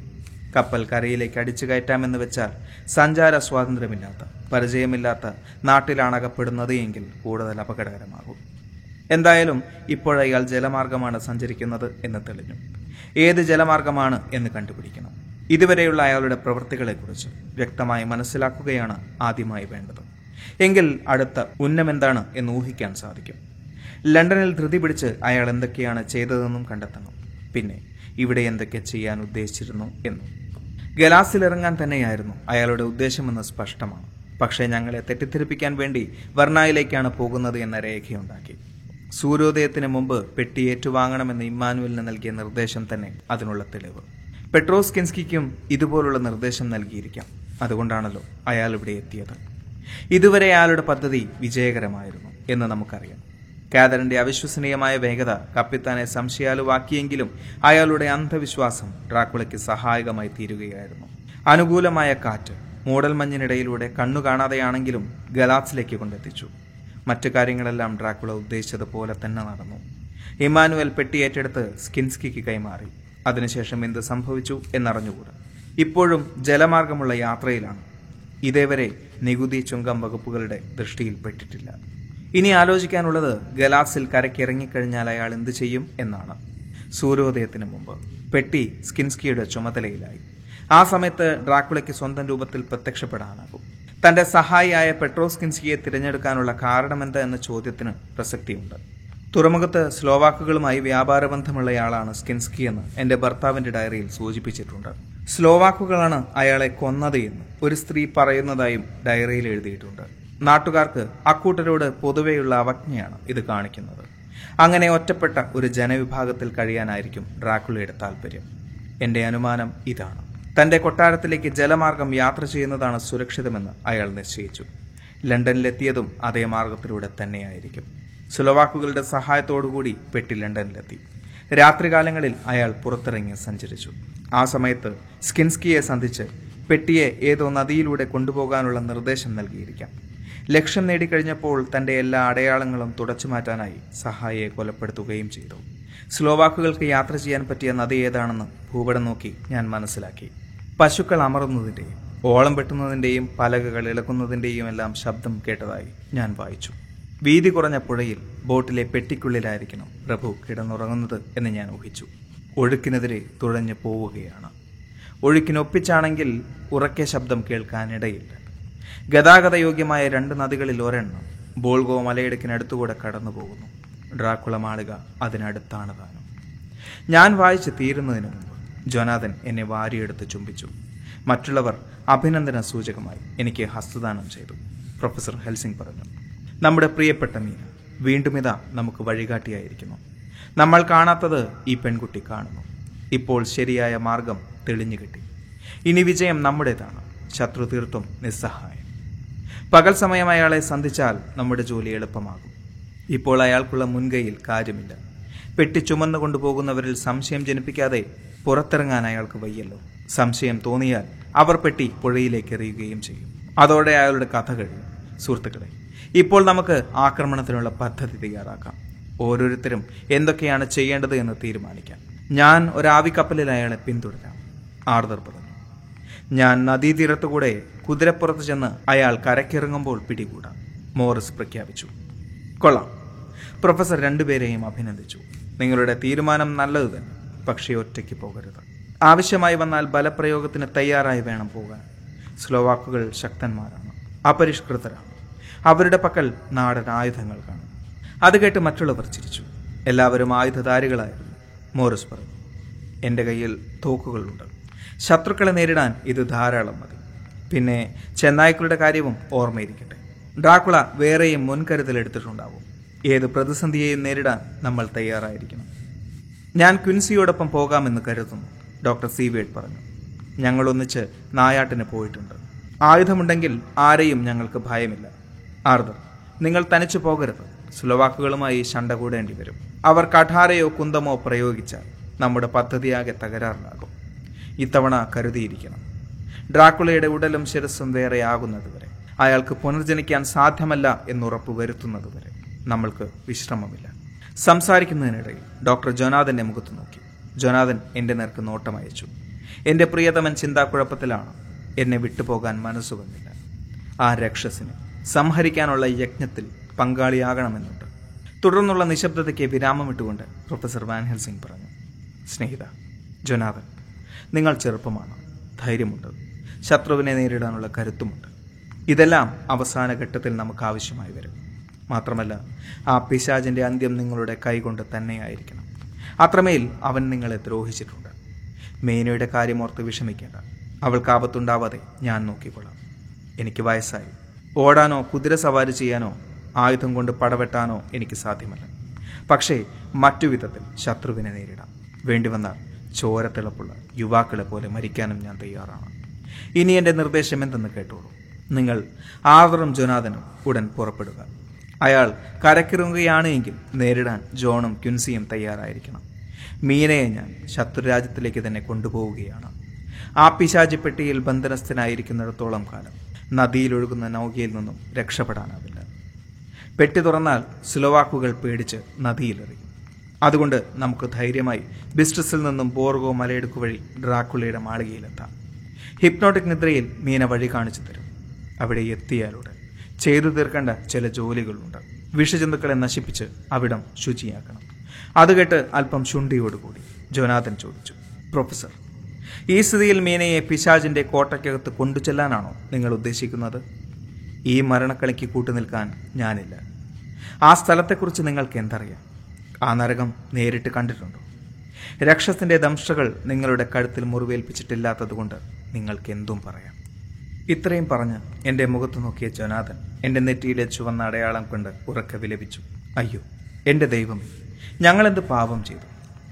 കപ്പൽ കരയിലേക്ക് അടിച്ചു കയറ്റാമെന്ന് വെച്ചാൽ സഞ്ചാര സ്വാതന്ത്ര്യമില്ലാത്ത പരിചയമില്ലാത്ത നാട്ടിലാണ് അകപ്പെടുന്നത് എങ്കിൽ കൂടുതൽ അപകടകരമാകും. എന്തായാലും ഇപ്പോഴയാൾ ജലമാർഗമാണ് സഞ്ചരിക്കുന്നത് എന്ന് തെളിഞ്ഞു. ഏത് ജലമാർഗമാണ് എന്ന് കണ്ടുപിടിക്കണം. ഇതുവരെയുള്ള അയാളുടെ പ്രവൃത്തികളെക്കുറിച്ച് വ്യക്തമായി മനസ്സിലാക്കുകയാണ് ആദ്യമായി വേണ്ടത്. എങ്കിൽ അടുത്ത ഉന്നമെന്താണ് എന്ന് ഊഹിക്കാൻ സാധിക്കും. ലണ്ടനിൽ ധൃതി പിടിച്ച് അയാൾ എന്തൊക്കെയാണ് ചെയ്തതെന്നും കണ്ടെത്തണം. പിന്നെ ഇവിടെ എന്തൊക്കെ ചെയ്യാൻ ഉദ്ദേശിച്ചിരുന്നു എന്നും. ഗലാസിൽ ഇറങ്ങാൻ തന്നെയായിരുന്നു അയാളുടെ ഉദ്ദേശമെന്ന് സ്പഷ്ടമാണ്. പക്ഷേ ഞങ്ങളെ തെറ്റിദ്ധരിപ്പിക്കാൻ വേണ്ടി വർണായിലേക്കാണ് പോകുന്നത് എന്ന രേഖയുണ്ടാക്കി. സൂര്യോദയത്തിന് മുമ്പ് പെട്ടി ഏറ്റുവാങ്ങണമെന്ന് ഇമ്മാനുവലിന് നൽകിയ നിർദ്ദേശം തന്നെ അതിനുള്ള തെളിവ്. പെട്രോസ്കിൻസ്കിക്കും ഇതുപോലുള്ള നിർദ്ദേശം നൽകിയിരിക്കാം. അതുകൊണ്ടാണല്ലോ അയാൾ ഇവിടെ എത്തിയത്. ഇതുവരെ അയാളുടെ പദ്ധതി വിജയകരമായിരുന്നു എന്ന് നമുക്കറിയാം. കാതറിന്റെ അവിശ്വസനീയമായ വേഗത കപ്പിത്താനെ സംശയാലുവാക്കിയെങ്കിലും അയാളുടെ അന്ധവിശ്വാസം ഡ്രാക്കുളയ്ക്ക് സഹായകമായി തീരുകയായിരുന്നു. അനുകൂലമായ കാറ്റ് മൂടൽമഞ്ഞിനിടയിലൂടെ കണ്ണു കാണാതെയാണെങ്കിലും ഗലാത്സിലേക്ക് കൊണ്ടെത്തിച്ചു. മറ്റു കാര്യങ്ങളെല്ലാം ഡ്രാക്കുള ഉദ്ദേശിച്ചതുപോലെ തന്നെ നടന്നു. ഇമാനുവൽ പെട്ടിയേറ്റെടുത്ത് സ്കിൻസ്കിക്ക് കൈമാറി. അതിനുശേഷം എന്ത് സംഭവിച്ചു എന്നറിഞ്ഞുകൂടാ. ഇപ്പോഴും ജലമാർഗമുള്ള യാത്രയിലാണ്. ഇതേവരെ നികുതി ചുങ്കം വകുപ്പുകളുടെ ദൃഷ്ടിയിൽപ്പെട്ടിട്ടില്ല ഇനി ആലോചിക്കാനുള്ളത് ഗലാസിൽ കരക്കിറങ്ങിക്കഴിഞ്ഞാൽ അയാൾ എന്ത് ചെയ്യും എന്നാണ്. സൂര്യോദയത്തിന് മുമ്പ് പെട്ടി സ്കിൻസ്കിയുടെ ചുമതലയിലായി. ആ സമയത്ത് ഡ്രാക്കുളയ്ക്ക് സ്വന്തം രൂപത്തിൽ പ്രത്യക്ഷപ്പെടാനാകും. തന്റെ സഹായിയായ പെട്രോസ്കിൻസ്കിയെ തിരഞ്ഞെടുക്കാനുള്ള കാരണമെന്ത് എന്ന ചോദ്യത്തിന് പ്രസക്തിയുണ്ട്. തുറമുഖത്ത് സ്ലോവാക്കുകളുമായി വ്യാപാര ബന്ധമുള്ളയാളാണ് സ്കിൻസ്കി എന്ന് എന്റെ ഭർത്താവിന്റെ ഡയറിയിൽ സൂചിപ്പിച്ചിട്ടുണ്ട്. സ്ലോവാക്കുകളാണ് അയാളെ കൊന്നത് എന്ന് ഒരു സ്ത്രീ പറയുന്നതായും ഡയറിയിൽ എഴുതിയിട്ടുണ്ട്. നാട്ടുകാർക്ക് അക്കൂട്ടരോട് പൊതുവെയുള്ള അവജ്ഞയാണ് ഇത് കാണിക്കുന്നത്. അങ്ങനെ ഒറ്റപ്പെട്ട ഒരു ജനവിഭാഗത്തിൽ കഴിയാനായിരിക്കും ഡ്രാക്കുളയുടെ താല്പര്യം എന്റെ അനുമാനം ഇതാണ്. തന്റെ കൊട്ടാരത്തിലേക്ക് ജലമാർഗം യാത്ര ചെയ്യുന്നതാണ് സുരക്ഷിതമെന്ന് അയാൾ നിശ്ചയിച്ചു. ലണ്ടനിലെത്തിയതും അതേ മാർഗത്തിലൂടെ തന്നെയായിരിക്കും. സുലവാക്കുകളുടെ സഹായത്തോടുകൂടി പെട്ടി ലണ്ടനിലെത്തി. രാത്രികാലങ്ങളിൽ അയാൾ പുറത്തിറങ്ങി സഞ്ചരിച്ചു. ആ സമയത്ത് സ്കിൻസ്കിയെ സന്ധിച്ച് പെട്ടിയെ ഏതോ നദിയിലൂടെ കൊണ്ടുപോകാനുള്ള നിർദ്ദേശം നൽകിയിരിക്കാം. ലക്ഷ്യം നേടിക്കഴിഞ്ഞപ്പോൾ തന്റെ എല്ലാ അടയാളങ്ങളും തുടച്ചു മാറ്റാനായി സഹായിയെ കൊലപ്പെടുത്തുകയും ചെയ്തു. സ്ലോവാക്കുകൾക്ക് യാത്ര ചെയ്യാൻ പറ്റിയ നദി ഏതാണെന്ന് ഭൂപടം നോക്കി ഞാൻ മനസ്സിലാക്കി. പശുക്കൾ അമറുന്നതിന്റെയും ഓളം വെട്ടുന്നതിന്റെയും പലകകൾ ഇളക്കുന്നതിന്റെയും എല്ലാം ശബ്ദം കേട്ടതായി ഞാൻ വായിച്ചു. വീതി കുറഞ്ഞ പുഴയിൽ ബോട്ടിലെ പെട്ടിക്കുള്ളിലായിരിക്കണം പ്രഭു കിടന്നുറങ്ങുന്നത് എന്ന് ഞാൻ ഊഹിച്ചു. ഒഴുക്കിനെതിരെ തുഴഞ്ഞു പോവുകയാണ്. ഒഴുക്കിനൊപ്പിച്ചാണെങ്കിൽ ഉറക്കെ ശബ്ദം കേൾക്കാനിടയില്ല. ഗതാഗതയോഗ്യമായ രണ്ട് നദികളിൽ ഒരെണ്ണം ബോൾഗോ മലയിടുക്കിനടുത്തുകൂടെ കടന്നു പോകുന്നു ഡ്രാക്കുള മാളിക അതിനടുത്താണ് താനും. ഞാൻ വായിച്ച് തീരുന്നതിന് മുമ്പ് ജൊനാഥൻ എന്നെ വാരിയെടുത്ത് ചുംബിച്ചു. മറ്റുള്ളവർ അഭിനന്ദന സൂചകമായി എനിക്ക് ഹസ്തദാനം ചെയ്തു. പ്രൊഫസർ ഹെൽസിംഗ് പറഞ്ഞു. നമ്മുടെ പ്രിയപ്പെട്ട മീന. വീണ്ടും ഇതാ നമുക്ക് വഴികാട്ടിയായിരിക്കുന്നു. നമ്മൾ കാണാത്തത് ഈ പെൺകുട്ടി കാണുന്നു. ഇപ്പോൾ ശരിയായ മാർഗം തെളിഞ്ഞു കിട്ടി. ഇനി വിജയം നമ്മുടേതാണ്. ശത്രു തീർത്തും നിസ്സഹായം. പകൽ സമയം അയാളെ സന്ധിച്ചാൽ നമ്മുടെ ജോലി എളുപ്പമാകും. ഇപ്പോൾ അയാൾക്കുള്ള മുൻകൈയിൽ കാര്യമില്ല. പെട്ടി ചുമന്നു കൊണ്ടുപോകുന്നവരിൽ സംശയം ജനിപ്പിക്കാതെ പുറത്തിറങ്ങാൻ അയാൾക്ക് വയ്യല്ലോ. സംശയം തോന്നിയാൽ അവർ പെട്ടി പുഴയിലേക്ക് എറിയുകയും ചെയ്യും. അതോടെ അയാളുടെ കഥ കഴിയും. സുഹൃത്തുക്കളെ ഇപ്പോൾ നമുക്ക് ആക്രമണത്തിനുള്ള പദ്ധതി തയ്യാറാക്കാം. ഓരോരുത്തരും എന്തൊക്കെയാണ് ചെയ്യേണ്ടത് എന്ന് തീരുമാനിക്കാം. ഞാൻ ഒരാവിക്കപ്പലിൽ അയാളെ പിന്തുടരാം. ആർദർ പറഞ്ഞു. ഞാൻ നദീതീരത്തുകൂടെ കുതിരപ്പുറത്ത് ചെന്ന് അയാൾ കരക്കിറങ്ങുമ്പോൾ പിടികൂടാം. മോറിസ് പ്രഖ്യാപിച്ചു. കൊള്ളാം. പ്രൊഫസർ രണ്ടുപേരെയും അഭിനന്ദിച്ചു. നിങ്ങളുടെ തീരുമാനം നല്ലത് തന്നെ. പക്ഷേ ഒറ്റയ്ക്ക് പോകരുത്. ആവശ്യമായി വന്നാൽ ബലപ്രയോഗത്തിന് തയ്യാറായി വേണം പോകാൻ. സ്ലോവാക്കുകൾ ശക്തന്മാരാണ്. അപരിഷ്കൃതരാണ്. അവരുടെ പക്കൽ നാടൻ ആയുധങ്ങൾ കാണും. അത് കേട്ട് മറ്റുള്ളവർ ചിരിച്ചു. എല്ലാവരും ആയുധധാരികളായിരുന്നു മോറിസ് പറഞ്ഞു എന്റെ കയ്യിൽ തോക്കുകളുണ്ട്. ശത്രുക്കളെ നേരിടാൻ ഇത് ധാരാളം മതി. പിന്നെ ചെന്നായ്ക്കളുടെ കാര്യവും ഓർമ്മയിരിക്കട്ടെ. ഡ്രാക്കുള വേറെയും മുൻകരുതൽ എടുത്തിട്ടുണ്ടാവും. ഏത് പ്രതിസന്ധിയെയും നേരിടാൻ നമ്മൾ തയ്യാറായിരിക്കണം. ഞാൻ ക്വിൻസിയോടൊപ്പം പോകാമെന്ന് കരുതുന്നു ഡോക്ടർ സീവേഡ് പറഞ്ഞു. ഞങ്ങളൊന്നിച്ച് നായാട്ടിന് പോയിട്ടുണ്ട്. ആയുധമുണ്ടെങ്കിൽ ആരെയും ഞങ്ങൾക്ക് ഭയമില്ല. ആർദർ നിങ്ങൾ തനിച്ചു പോകരുത്. സുലവാക്കുകളുമായി ശണ്ട കൂടേണ്ടി വരും. അവർ കഠാരയോ കുന്തമോ പ്രയോഗിച്ചാൽ നമ്മുടെ പദ്ധതിയാകെ തകരാറിലാകും. ഇത്തവണ കരുതിയിരിക്കണം. ഡ്രാക്കുളയുടെ ഉടലും ശിരസ്സും വേറെയാകുന്നതുവരെ അയാൾക്ക് പുനർജനിക്കാൻ സാധ്യമല്ല എന്നുറപ്പ് വരുത്തുന്നതുവരെ. നമ്മൾക്ക് വിശ്രമമില്ല. സംസാരിക്കുന്നതിനിടയിൽ ഡോക്ടർ ജോനാഥന്റെ മുഖത്ത് നോക്കി. ജോനാഥൻ എന്റെ നേർക്ക് നോട്ടം അയച്ചു എന്റെ പ്രിയതമൻ ചിന്താക്കുഴപ്പത്തിലാണ്. എന്നെ വിട്ടുപോകാൻ മനസ്സു വന്നില്ല ആ രക്ഷസിനെ സംഹരിക്കാനുള്ള യജ്ഞത്തിൽ പങ്കാളിയാകണമെന്നുണ്ട്. തുടർന്നുള്ള നിശബ്ദതയ്ക്ക് വിരാമമിട്ടുകൊണ്ട് പ്രൊഫസർ വാൻഹൽ സിംഗ് പറഞ്ഞു സ്നേഹിത ജൊനാദൻ നിങ്ങൾ ചെറുപ്പമാണ് ധൈര്യമുണ്ട് ശത്രുവിനെ നേരിടാനുള്ള കരുത്തുമുണ്ട്. ഇതെല്ലാം അവസാന ഘട്ടത്തിൽ നമുക്ക് ആവശ്യമായി വരും. മാത്രമല്ല ആ പിശാചിന്റെ അന്ത്യം നിങ്ങളുടെ കൈകൊണ്ട് തന്നെയായിരിക്കണം. അത്രമേൽ അവൻ നിങ്ങളെ ദ്രോഹിച്ചിട്ടുണ്ട്. മേനയുടെ കാര്യമോർത്ത് വിഷമിക്കേണ്ട. അവൾക്ക് ആപത്തുണ്ടാവാതെ ഞാൻ നോക്കിക്കൊള്ളാം. എനിക്ക് വയസ്സായി. ഓടാനോ കുതിര സവാരി ചെയ്യാനോ ആയുധം കൊണ്ട് പടവെട്ടാനോ എനിക്ക് സാധ്യമല്ല. പക്ഷേ മറ്റു വിധത്തിൽ ശത്രുവിനെ നേരിടാം. വേണ്ടി വന്നാൽ ചോരത്തിളപ്പുള്ള യുവാക്കളെ പോലെ മരിക്കാനും ഞാൻ തയ്യാറാണ്. ഇനി എന്റെ നിർദ്ദേശം എന്തെന്ന് കേട്ടോളൂ. നിങ്ങൾ ആവറും ജോനാഥനും ഉടൻ പുറപ്പെടുക. അയാൾ കരക്കിറങ്ങുകയാണ് എങ്കിൽ നേരിടാൻ ജോണും ക്യുൻസിയും തയ്യാറായിരിക്കണം. മീനയെ ഞാൻ ശത്രുരാജ്യത്തിലേക്ക് തന്നെ കൊണ്ടുപോവുകയാണ്. ആ പിശാചിപ്പെട്ടിയിൽ ബന്ധനസ്ഥനായിരിക്കുന്നിടത്തോളം കാലം നദിയിലൊഴുകുന്ന നൗകയിൽ നിന്നും രക്ഷപ്പെടാനാവില്ല. പെട്ടി തുറന്നാൽ സ്ലോവാക്കുകൾ പേടിച്ച് നദിയിലെറിയും. അതുകൊണ്ട് നമുക്ക് ധൈര്യമായി ബിസ്ട്രസിൽ നിന്നും ബോർഗോ മലയിടുക്ക് വഴി ഡ്രാക്കുളയുടെ മാളികയിലെത്താം. ഹിപ്നോട്ടിക് നിദ്രയിൽ മീന വഴി കാണിച്ചു തരും. അവിടെ എത്തിയാലൂടെ ചെയ്തു തീർക്കേണ്ട ചില ജോലികളുണ്ട്. വിഷജന്തുക്കളെ നശിപ്പിച്ച് അവിടം ശുചിയാക്കണം. അത് കേട്ട് അല്പം ശുണ്ടിയോടുകൂടി ജോനാഥൻ ചോദിച്ചു. പ്രൊഫസർ ഈ സ്ഥിതിയിൽ മീനയെ പിശാജിന്റെ കോട്ടയ്ക്കകത്ത് കൊണ്ടുചെല്ലാനാണോ നിങ്ങൾ ഉദ്ദേശിക്കുന്നത്? ഈ മരണക്കളിക്ക് കൂട്ടുനിൽക്കാൻ ഞാനില്ല. ആ സ്ഥലത്തെക്കുറിച്ച് നിങ്ങൾക്ക് എന്തറിയാം? ആ നരകം നേരിട്ട് കണ്ടിട്ടുണ്ടോ? രക്ഷത്തിന്റെ ദംശകൾ നിങ്ങളുടെ കഴുത്തിൽ മുറിവേൽപ്പിച്ചിട്ടില്ലാത്തതുകൊണ്ട് നിങ്ങൾക്ക് എന്തും പറയാം. ഇത്രയും പറഞ്ഞ് എന്റെ മുഖത്ത് നോക്കിയ ജനാഥൻ എന്റെ നെറ്റിയിലെ ചുവന്ന അടയാളം കൊണ്ട് ഉറക്കെ വിലപിച്ചു. അയ്യോ എന്റെ ദൈവമേ ഞങ്ങളെന്ത് പാപം ചെയ്തു?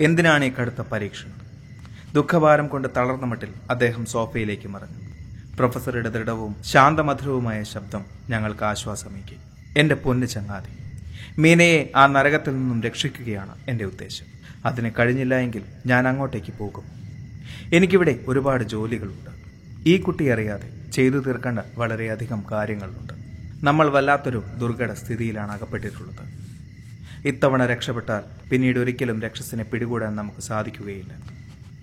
എന്തിനാണ് ഈ കടുത്ത പരീക്ഷണം? ദുഃഖഭാരം കൊണ്ട് തളർന്ന മട്ടിൽ അദ്ദേഹം സോഫയിലേക്ക് മറഞ്ഞു. പ്രൊഫസറുടെ ദൃഢവും ശാന്തമധുരവുമായ ശബ്ദം ഞങ്ങൾക്ക് ആശ്വാസമേകി. എന്റെ പൊന്നു ചങ്ങാതി മീനയെ ആ നരകത്തിൽ നിന്നും രക്ഷിക്കുകയാണ് എന്റെ ഉദ്ദേശം. അതിന് കഴിഞ്ഞില്ല എങ്കിൽ ഞാൻ അങ്ങോട്ടേക്ക് പോകും. എനിക്കിവിടെ ഒരുപാട് ജോലികളുണ്ട്. ഈ കുട്ടി അറിയാതെ ചെയ്തു തീർക്കേണ്ട വളരെയധികം കാര്യങ്ങളുണ്ട്. നമ്മൾ വല്ലാത്തൊരു ദുർഘട സ്ഥിതിയിലാണ് അകപ്പെട്ടിട്ടുള്ളത്. ഇത്തവണ രക്ഷപ്പെട്ടാൽ പിന്നീട് ഒരിക്കലും രക്ഷസിനെ പിടികൂടാൻ നമുക്ക് സാധിക്കുകയില്ല.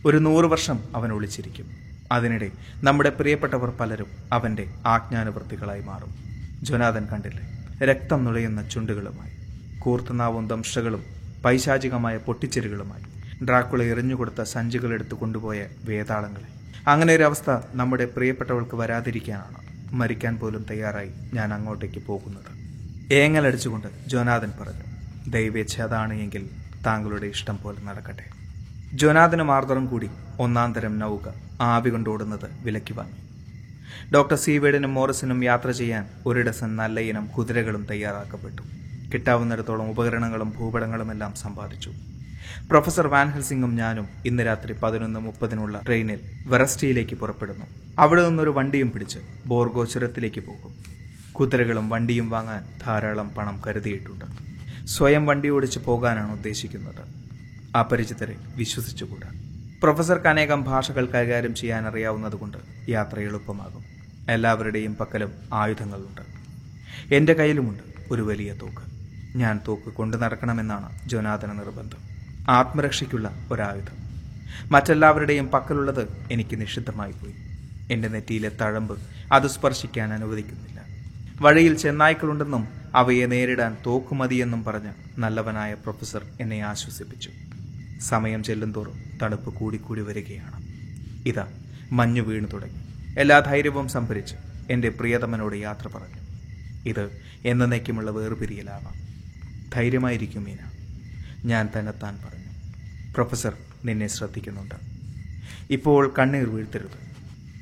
ഒരു നൂറ് വർഷം അവൻ ഒളിച്ചിരിക്കും. അതിനിടെ നമ്മുടെ പ്രിയപ്പെട്ടവർ പലരും അവന്റെ ആജ്ഞാനുവൃത്തികളായി മാറും. ജൊനാഥൻ കണ്ടില്ലേ? രക്തം നുഴയുന്ന ചുണ്ടുകളുമായി കൂർത്തനാവും ദംശകളും പൈശാചികമായ പൊട്ടിച്ചെരുകളുമായി ഡ്രാക്കുള എറിഞ്ഞുകൊടുത്ത സഞ്ചികളെടുത്ത് കൊണ്ടുപോയ വേതാളങ്ങളെ. അങ്ങനെ ഒരു അവസ്ഥ നമ്മുടെ പ്രിയപ്പെട്ടവൾക്ക് വരാതിരിക്കാനാണ്. മരിക്കാൻ പോലും തയ്യാറായി ഞാൻ അങ്ങോട്ടേക്ക് പോകുന്നത്. ഏങ്ങലടിച്ചുകൊണ്ട് ജോനാഥൻ പറഞ്ഞു ദൈവേച്ഛ അതാണ് എങ്കിൽ താങ്കളുടെ ഇഷ്ടം പോലെ നടക്കട്ടെ. ജോനാഥനും ആർദറും കൂടി ഒന്നാം തരം നൗക ആവി കൊണ്ടോടുന്നത് വിലക്കി വാങ്ങി. ഡോക്ടർ സീവേഡിനും മോറിസിനും യാത്ര ചെയ്യാൻ ഒരു ഡസൻ നല്ല ഇനം കുതിരകളും തയ്യാറാക്കപ്പെട്ടു. കിട്ടാവുന്നിടത്തോളം ഉപകരണങ്ങളും ഭൂപടങ്ങളും എല്ലാം സമ്പാദിച്ചു. പ്രൊഫസർ വാൻ ഹെൽസിംഗും ഞാനും ഇന്ന് രാത്രി പതിനൊന്ന് മുപ്പതിനുള്ള ട്രെയിനിൽ വെറസ്റ്റിയിലേക്ക് പുറപ്പെടുന്നു. അവിടെ നിന്നൊരു വണ്ടിയും പിടിച്ച് ബോർഗോ ചുരത്തിലേക്ക് പോകും. കുതിരകളും വണ്ടിയും വാങ്ങാൻ ധാരാളം പണം കരുതിയിട്ടുണ്ട്. സ്വയം വണ്ടി ഓടിച്ച് പോകാനാണ് ഉദ്ദേശിക്കുന്നത്. അപരിചിതരെ വിശ്വസിച്ചുകൂടാ? പ്രൊഫസർക്ക് അനേകം ഭാഷകൾ കൈകാര്യം ചെയ്യാൻ അറിയാവുന്നതുകൊണ്ട് യാത്ര എളുപ്പമാകും. എല്ലാവരുടെയും പക്കലും ആയുധങ്ങളുണ്ട്. എന്റെ കയ്യിലുമുണ്ട് ഒരു വലിയ തോക്ക്. ഞാൻ തോക്ക് കൊണ്ടു നടക്കണമെന്നാണ് ജോനാഥന നിർബന്ധം. ആത്മരക്ഷയ്ക്കുള്ള ഒരായുധം. മറ്റെല്ലാവരുടെയും പക്കലുള്ളത് എനിക്ക് നിഷിദ്ധമായി പോയി. എന്റെ നെറ്റിയിലെ തഴമ്പ് അത് സ്പർശിക്കാൻ അനുവദിക്കുന്നില്ല. വഴിയിൽ ചെന്നായ്ക്കളുണ്ടെന്നും അവയെ നേരിടാൻ തോക്കുമതിയെന്നും പറഞ്ഞ് നല്ലവനായ പ്രൊഫസർ എന്നെ ആശ്വസിപ്പിച്ചു. സമയം ചെല്ലുന്തോറും തണുപ്പ് കൂടിക്കൂടി വരികയാണ്. ഇതാ മഞ്ഞു വീണു തുടങ്ങി. എല്ലാ ധൈര്യവും സംഭരിച്ച് എന്റെ പ്രിയതമനോട് യാത്ര പറഞ്ഞു. ഇത് എന്നേക്കുമുള്ള വേർപിരിയലാവാം. ധൈര്യമായിരിക്കും മീന. ഞാൻ തന്നെത്താൻ പറഞ്ഞു. പ്രൊഫസർ നിന്നെ ശ്രദ്ധിക്കുന്നുണ്ട്. ഇപ്പോൾ കണ്ണീർ വീഴ്ത്തരുത്.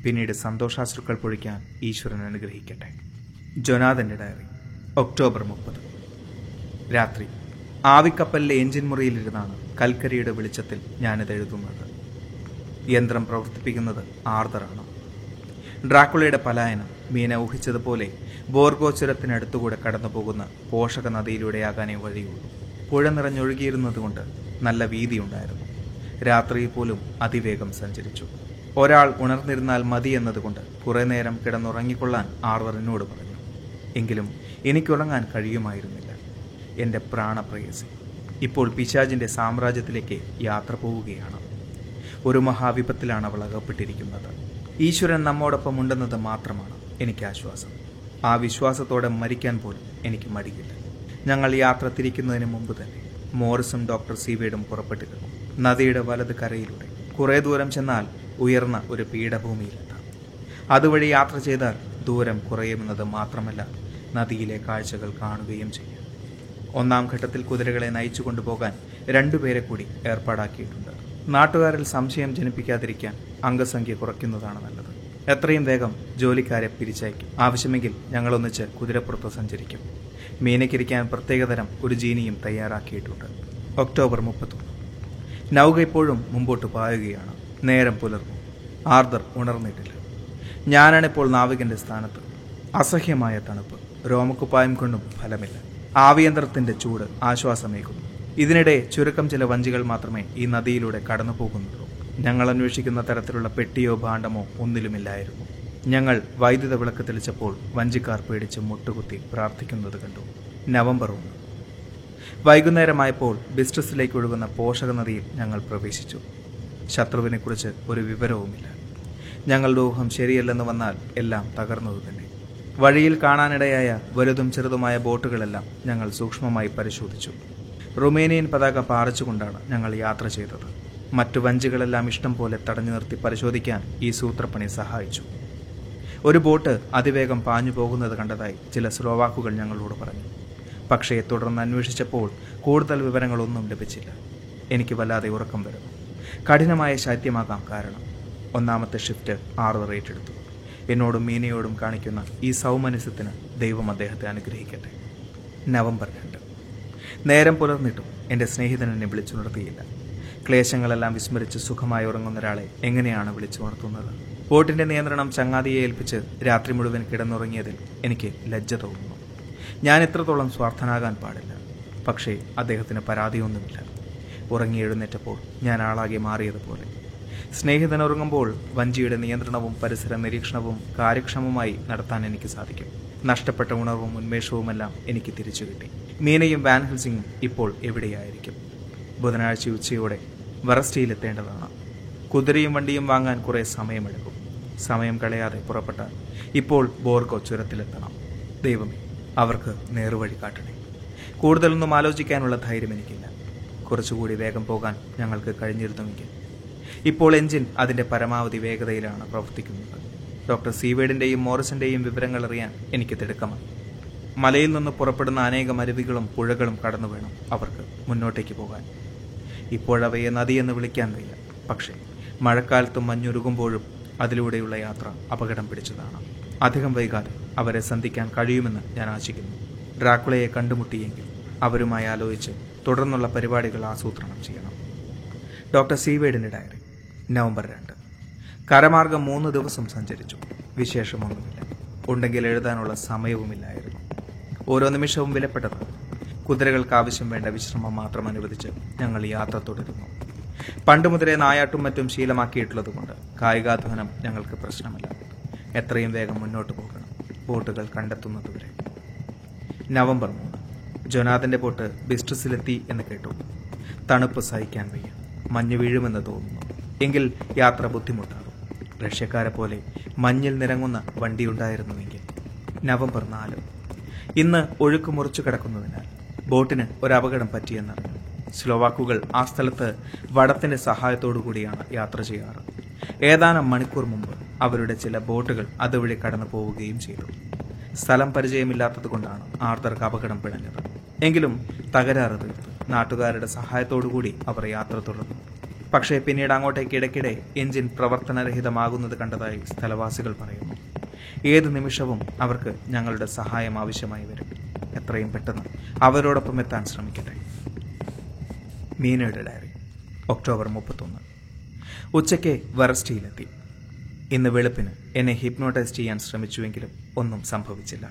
പിന്നീട് സന്തോഷാശ്രുക്കൾ പൊഴിക്കാൻ ഈശ്വരൻ അനുഗ്രഹിക്കട്ടെ. ജൊനാഥന്റെ ഡയറി ഒക്ടോബർ മുപ്പത്. രാത്രി ആവിക്കപ്പലിലെ എഞ്ചിൻ മുറിയിലിരുന്നാണ് കൽക്കരിയുടെ വെളിച്ചത്തിൽ ഞാനിത് എഴുതുന്നത്. യന്ത്രം പ്രവർത്തിപ്പിക്കുന്നത് ആർദറാണ് ഡ്രാക്കുളയുടെ പലായനം മീന ഊഹിച്ചതുപോലെ ബോർഗോചുരത്തിനടുത്തുകൂടെ കടന്നുപോകുന്ന കടന്നു പോകുന്ന പോഷക നദിയിലൂടെയാകാനേ വഴിയുള്ളൂ. പുഴ നിറഞ്ഞൊഴുകിയിരുന്നതുകൊണ്ട് നല്ല വീതിയുണ്ടായിരുന്നു. രാത്രിയിൽ പോലും അതിവേഗം സഞ്ചരിച്ചു. ഒരാൾ ഉണർന്നിരുന്നാൽ മതി എന്നതുകൊണ്ട് കുറേ നേരം കിടന്നുറങ്ങിക്കൊള്ളാൻ ആർവറിനോട് പറഞ്ഞു. എങ്കിലും എനിക്കുറങ്ങാൻ കഴിയുമായിരുന്നില്ല. എന്റെ പ്രാണപ്രയസി. ഇപ്പോൾ പിശാജിന്റെ സാമ്രാജ്യത്തിലേക്ക് യാത്ര പോവുകയാണ്. ഒരു മഹാവിപത്തിലാണ് അവൾ അകപ്പെട്ടിരിക്കുന്നത്. ഈശ്വരൻ നമ്മോടൊപ്പം ഉണ്ടെന്നത് മാത്രമാണ് എനിക്ക് ആശ്വാസം. ആ വിശ്വാസത്തോടെ മരിക്കാൻ പോലും എനിക്ക് മടിയില്ല. ഞങ്ങൾ യാത്ര തിരിക്കുന്നതിന് മുമ്പ് തന്നെ മോറിസും ഡോക്ടർ സീവേഡും പുറപ്പെട്ടിരുന്നു നദിയുടെ വലത് കരയിലൂടെ കുറേ ദൂരം ചെന്നാൽ ഉയർന്ന ഒരു പീഠഭൂമിയിലെത്താം. അതുവഴി യാത്ര ചെയ്താൽ ദൂരം കുറയുമെന്നത് മാത്രമല്ല നദിയിലെ കാഴ്ചകൾ കാണുകയും ചെയ്യും. ഒന്നാം ഘട്ടത്തിൽ കുതിരകളെ നയിച്ചു കൊണ്ടുപോകാൻ രണ്ടുപേരെ കൂടി ഏർപ്പാടാക്കിയിട്ടുണ്ട്. നാട്ടുകാരിൽ സംശയം ജനിപ്പിക്കാതിരിക്കാൻ അംഗസംഖ്യ കുറയ്ക്കുന്നതാണ് നല്ലത്. എത്രയും വേഗം ജോലിക്കാരെ പിരിച്ചയക്കും. ആവശ്യമെങ്കിൽ ഞങ്ങളൊന്നിച്ച് കുതിരപ്പുറത്ത് സഞ്ചരിക്കും. മീനക്കിരിക്കാൻ പ്രത്യേകതരം ഒരു ജീനിയും തയ്യാറാക്കിയിട്ടുണ്ട്. ഒക്ടോബർ മുപ്പത്തൊന്ന്. നൗക ഇപ്പോഴും മുമ്പോട്ട് പായുകയാണ്. നേരം പുലർന്നു. ആർദർ ഉണർന്നിട്ടില്ല. ഞാനാണിപ്പോൾ നാവികന്റെ സ്ഥാനത്ത്. അസഹ്യമായ തണുപ്പ്. രോമക്കുപ്പായം കൊണ്ടും ഫലമില്ല. ആവിയന്ത്രത്തിന്റെ ചൂട് ആശ്വാസമേകുന്നു ഇതിനിടെ ചുരുക്കം ചില വഞ്ചികൾ മാത്രമേ ഈ നദിയിലൂടെ കടന്നു പോകുന്നുള്ളൂ ഞങ്ങൾ അന്വേഷിക്കുന്ന തരത്തിലുള്ള പെട്ടിയോ ഭാണ്ഡമോ ഒന്നിലുമില്ലായിരുന്നു. ഞങ്ങൾ വൈദ്യുത വിളക്ക് തെളിച്ചപ്പോൾ വഞ്ചിക്കാർ പേടിച്ച് മുട്ടുകുത്തി പ്രാർത്ഥിക്കുന്നത് കണ്ടു. നവംബർ ഒന്ന്. വൈകുന്നേരമായപ്പോൾ ബിസ്ട്രസിലേക്ക് ഒഴുകുന്ന പോഷക നദിയിൽ ഞങ്ങൾ പ്രവേശിച്ചു. ശത്രുവിനെക്കുറിച്ച് ഒരു വിവരവുമില്ല. ഞങ്ങളുടെ ഊഹം ശരിയല്ലെന്ന് വന്നാൽ എല്ലാം തകർന്നത് തന്നെ. വഴിയിൽ കാണാനിടയായ വലുതും ചെറുതുമായ ബോട്ടുകളെല്ലാം ഞങ്ങൾ സൂക്ഷ്മമായി പരിശോധിച്ചു. റുമേനിയൻ പതാക പാറിച്ചുകൊണ്ടാണ് ഞങ്ങൾ യാത്ര ചെയ്തത്. മറ്റു വഞ്ചികളെല്ലാം ഇഷ്ടം പോലെ തടഞ്ഞു നിർത്തി പരിശോധിക്കാൻ ഈ സൂത്രപ്പണി സഹായിച്ചു. ഒരു ബോട്ട് അതിവേഗം പാഞ്ഞു പോകുന്നത് കണ്ടതായി ചില സ്ലോവാക്കുകൾ ഞങ്ങളോട് പറഞ്ഞു. പക്ഷേ തുടർന്ന് അന്വേഷിച്ചപ്പോൾ കൂടുതൽ വിവരങ്ങളൊന്നും ലഭിച്ചില്ല. എനിക്ക് വല്ലാതെ ഉറക്കം വരുന്നു. കഠിനമായ ശൈത്യമാകാം കാരണം. ഒന്നാമത്തെ ഷിഫ്റ്റ് ആറ് റേറ്റ് എടുത്തു എന്നോടും മീനയോടും കാണിക്കുന്ന ഈ സൗമനസ്യത്തിന് ദൈവം അദ്ദേഹത്തെ അനുഗ്രഹിക്കട്ടെ. നവംബർ രണ്ട്. നേരം പുലർന്നിട്ടും എന്റെ സ്നേഹിതൻ എന്നെ വിളിച്ചുണർത്തിയില്ല ക്ലേശങ്ങളെല്ലാം വിസ്മരിച്ച് സുഖമായി ഉറങ്ങുന്ന ഒരാളെ എങ്ങനെയാണ് വിളിച്ചുണർത്തുന്നത് ബോട്ടിന്റെ നിയന്ത്രണം ചങ്ങാതിയെ ഏൽപ്പിച്ച് രാത്രി മുഴുവൻ കിടന്നുറങ്ങിയതിൽ എനിക്ക് ലജ്ജ തോന്നുന്നു. ഞാൻ എത്രത്തോളം സ്വാർത്ഥനാകാൻ പാടില്ല. പക്ഷേ അദ്ദേഹത്തിന് പരാതിയൊന്നുമില്ല. ഉറങ്ങി എഴുന്നേറ്റപ്പോൾ ഞാൻ ആളാകെ മാറിയതുപോലെ. സ്നേഹിതൻ ഉറങ്ങുമ്പോൾ വഞ്ചിയുടെ നിയന്ത്രണവും പരിസര നിരീക്ഷണവും കാര്യക്ഷമമായി നടത്താൻ എനിക്ക് സാധിക്കും. നഷ്ടപ്പെട്ട ഉണർവും ഉന്മേഷവുമെല്ലാം എനിക്ക് തിരിച്ചു കിട്ടി. മീനയും വാൻ ഹെൽസിംഗും ഇപ്പോൾ എവിടെയായിരിക്കും? ബുധനാഴ്ച ഉച്ചയോടെ വറസ്റ്റിയിലെത്തേണ്ടതാണ്. കുതിരയും വണ്ടിയും വാങ്ങാൻ കുറേ സമയമെടുക്കും. സമയം കളയാതെ പുറപ്പെട്ടാൽ ഇപ്പോൾ ബോർഗോ ചുരത്തിലെത്തണം. ദൈവമേ അവർക്ക് നേർവഴി കാട്ടണേ. കൂടുതലൊന്നും ആലോചിക്കാനുള്ള ധൈര്യം എനിക്കില്ല. കുറച്ചുകൂടി വേഗം പോകാൻ ഞങ്ങൾക്ക് കഴിഞ്ഞിരുന്നുവെങ്കിൽ ഇപ്പോൾ എഞ്ചിൻ അതിന്റെ പരമാവധി വേഗതയിലാണ് പ്രവർത്തിക്കുന്നത്. ഡോക്ടർ സീവേഡിന്റെയും മോറിസിന്റെയും വിവരങ്ങൾ അറിയാൻ എനിക്ക് തിടുക്കമാണ്. മലയിൽ നിന്ന് പുറപ്പെടുന്ന അനേകം അരുവികളും പുഴകളും കടന്നു വേണം അവർക്ക് മുന്നോട്ടേക്ക് പോകാൻ. ഇപ്പോഴവയെ നദിയെന്ന് വിളിക്കാൻ വയ്യ. പക്ഷേ മഴക്കാലത്തും മഞ്ഞുരുകുമ്പോഴും അതിലൂടെയുള്ള യാത്ര അപകടം പിടിച്ചതാണ്. അധികം വൈകാതെ അവരെ സന്ധിക്കാൻ കഴിയുമെന്ന് ഞാൻ ആശിക്കുന്നു. ഡ്രാക്കുളയെ കണ്ടുമുട്ടിയെങ്കിൽ അവരുമായി ആലോചിച്ച് തുടർന്നുള്ള പരിപാടികൾ ആസൂത്രണം ചെയ്യണം. Doctor സീവേഡിന്റെ diary. നവംബർ രണ്ട്. കരമാർഗം മൂന്ന് ദിവസം സഞ്ചരിച്ചു. വിശേഷമൊന്നുമില്ല. ഉണ്ടെങ്കിൽ എഴുതാനുള്ള സമയവുമില്ലായിരുന്നു. ഓരോ നിമിഷവും വിലപ്പെട്ടതാണ്. കുതിരകൾക്ക് ആവശ്യം വേണ്ട വിശ്രമം മാത്രം അനുവദിച്ച് ഞങ്ങൾ യാത്ര തുടരുന്നു. പണ്ട് മുതലേ നായാട്ടും മറ്റും ശീലമാക്കിയിട്ടുള്ളതുകൊണ്ട് കായികാധ്വാനം ഞങ്ങൾക്ക് പ്രശ്നമില്ല. എത്രയും വേഗം മുന്നോട്ട് പോകണം. ബോട്ടുകൾ കണ്ടെത്തുന്നതുവരെ. നവംബർ മൂന്ന്. ജൊനാഥന്റെ ബോട്ട് ബിസ്ട്രസിലെത്തി എന്ന് കേട്ടു. തണുപ്പ് സഹിക്കാൻ വയ്യ. മഞ്ഞ് വീഴുമെന്ന് തോന്നുന്നു. എങ്കിൽ യാത്ര ബുദ്ധിമുട്ടാകും. റഷ്യക്കാരെ പോലെ മഞ്ഞിൽ നിറങ്ങുന്ന വണ്ടിയുണ്ടായിരുന്നുവെങ്കിൽ നവംബർ നാല്. ഇന്ന് ഒഴുക്ക് മുറിച്ചു കിടക്കുന്നതിനാൽ ബോട്ടിന് ഒരു അപകടം പറ്റിയെന്നറിഞ്ഞു സ്ലോവാക്കുകൾ ആ സ്ഥലത്ത് സഹായത്തോടു കൂടിയാണ് യാത്ര ചെയ്യാറ്. ഏതാനും മണിക്കൂർ മുമ്പ് അവരുടെ ചില ബോട്ടുകൾ അതുവഴി കടന്നു പോവുകയും ചെയ്തു. സ്ഥലം പരിചയമില്ലാത്തതുകൊണ്ടാണ് ആർത്തർക്ക് അപകടം പിഴഞ്ഞത്. എങ്കിലും തകരാറ് തീർത്ത് നാട്ടുകാരുടെ സഹായത്തോടുകൂടി അവർ യാത്ര തുടർന്നു. പക്ഷേ പിന്നീട് അങ്ങോട്ടേക്ക് ഇടയ്ക്കിടെ എഞ്ചിൻ പ്രവർത്തനരഹിതമാകുന്നത് കണ്ടതായി സ്ഥലവാസികൾ പറയുന്നു. ഏത് നിമിഷവും അവർക്ക് ഞങ്ങളുടെ സഹായം ആവശ്യമായി വരും. എത്രയും പെട്ടെന്ന് അവരോടൊപ്പം എത്താൻ ശ്രമിക്കട്ടെ. മീനയുടെ ഡയറി. ഒക്ടോബർ മുപ്പത്തൊന്ന്. ഉച്ചയ്ക്ക് വറസ്റ്റിയിലെത്തി ഇന്ന് വെളുപ്പിന് എന്നെ ഹിപ്നോട്ടൈസ് ചെയ്യാൻ ശ്രമിച്ചുവെങ്കിലും ഒന്നും സംഭവിച്ചില്ല.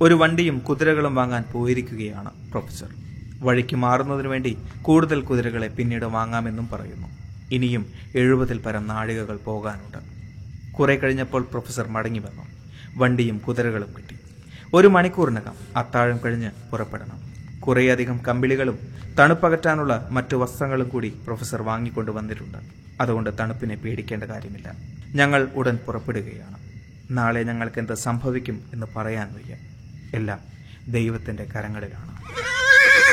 ഒരു വണ്ടിയും കുതിരകളും വാങ്ങാൻ പോയിരിക്കുകയാണ് പ്രൊഫസർ. വഴിക്ക് മാറുന്നതിനു വേണ്ടി കൂടുതൽ കുതിരകളെ പിന്നീട് വാങ്ങാമെന്നും പറയുന്നു. ഇനിയും എഴുപതിൽ പരം നാഴികകൾ പോകാനുണ്ട്. കുറെ കഴിഞ്ഞപ്പോൾ പ്രൊഫസർ മടങ്ങി വന്നു. വണ്ടിയും കുതിരകളും കിട്ടി. ഒരു മണിക്കൂറിനകം അത്താഴം കഴിഞ്ഞ് പുറപ്പെടണം. കുറേയധികം കമ്പിളികളും തണുപ്പകറ്റാനുള്ള മറ്റു വസ്ത്രങ്ങളും കൂടി പ്രൊഫസർ വാങ്ങിക്കൊണ്ട് വന്നിട്ടുണ്ട്. അതുകൊണ്ട് തണുപ്പിനെ പേടിക്കേണ്ട കാര്യമില്ല. ഞങ്ങൾ ഉടൻ പുറപ്പെടുകയാണ്. നാളെ ഞങ്ങൾക്ക് എന്ത് സംഭവിക്കും എന്ന് പറയാൻ വയ്യ. എല്ലാം ദൈവത്തിന്റെ കരങ്ങളിലാണ്.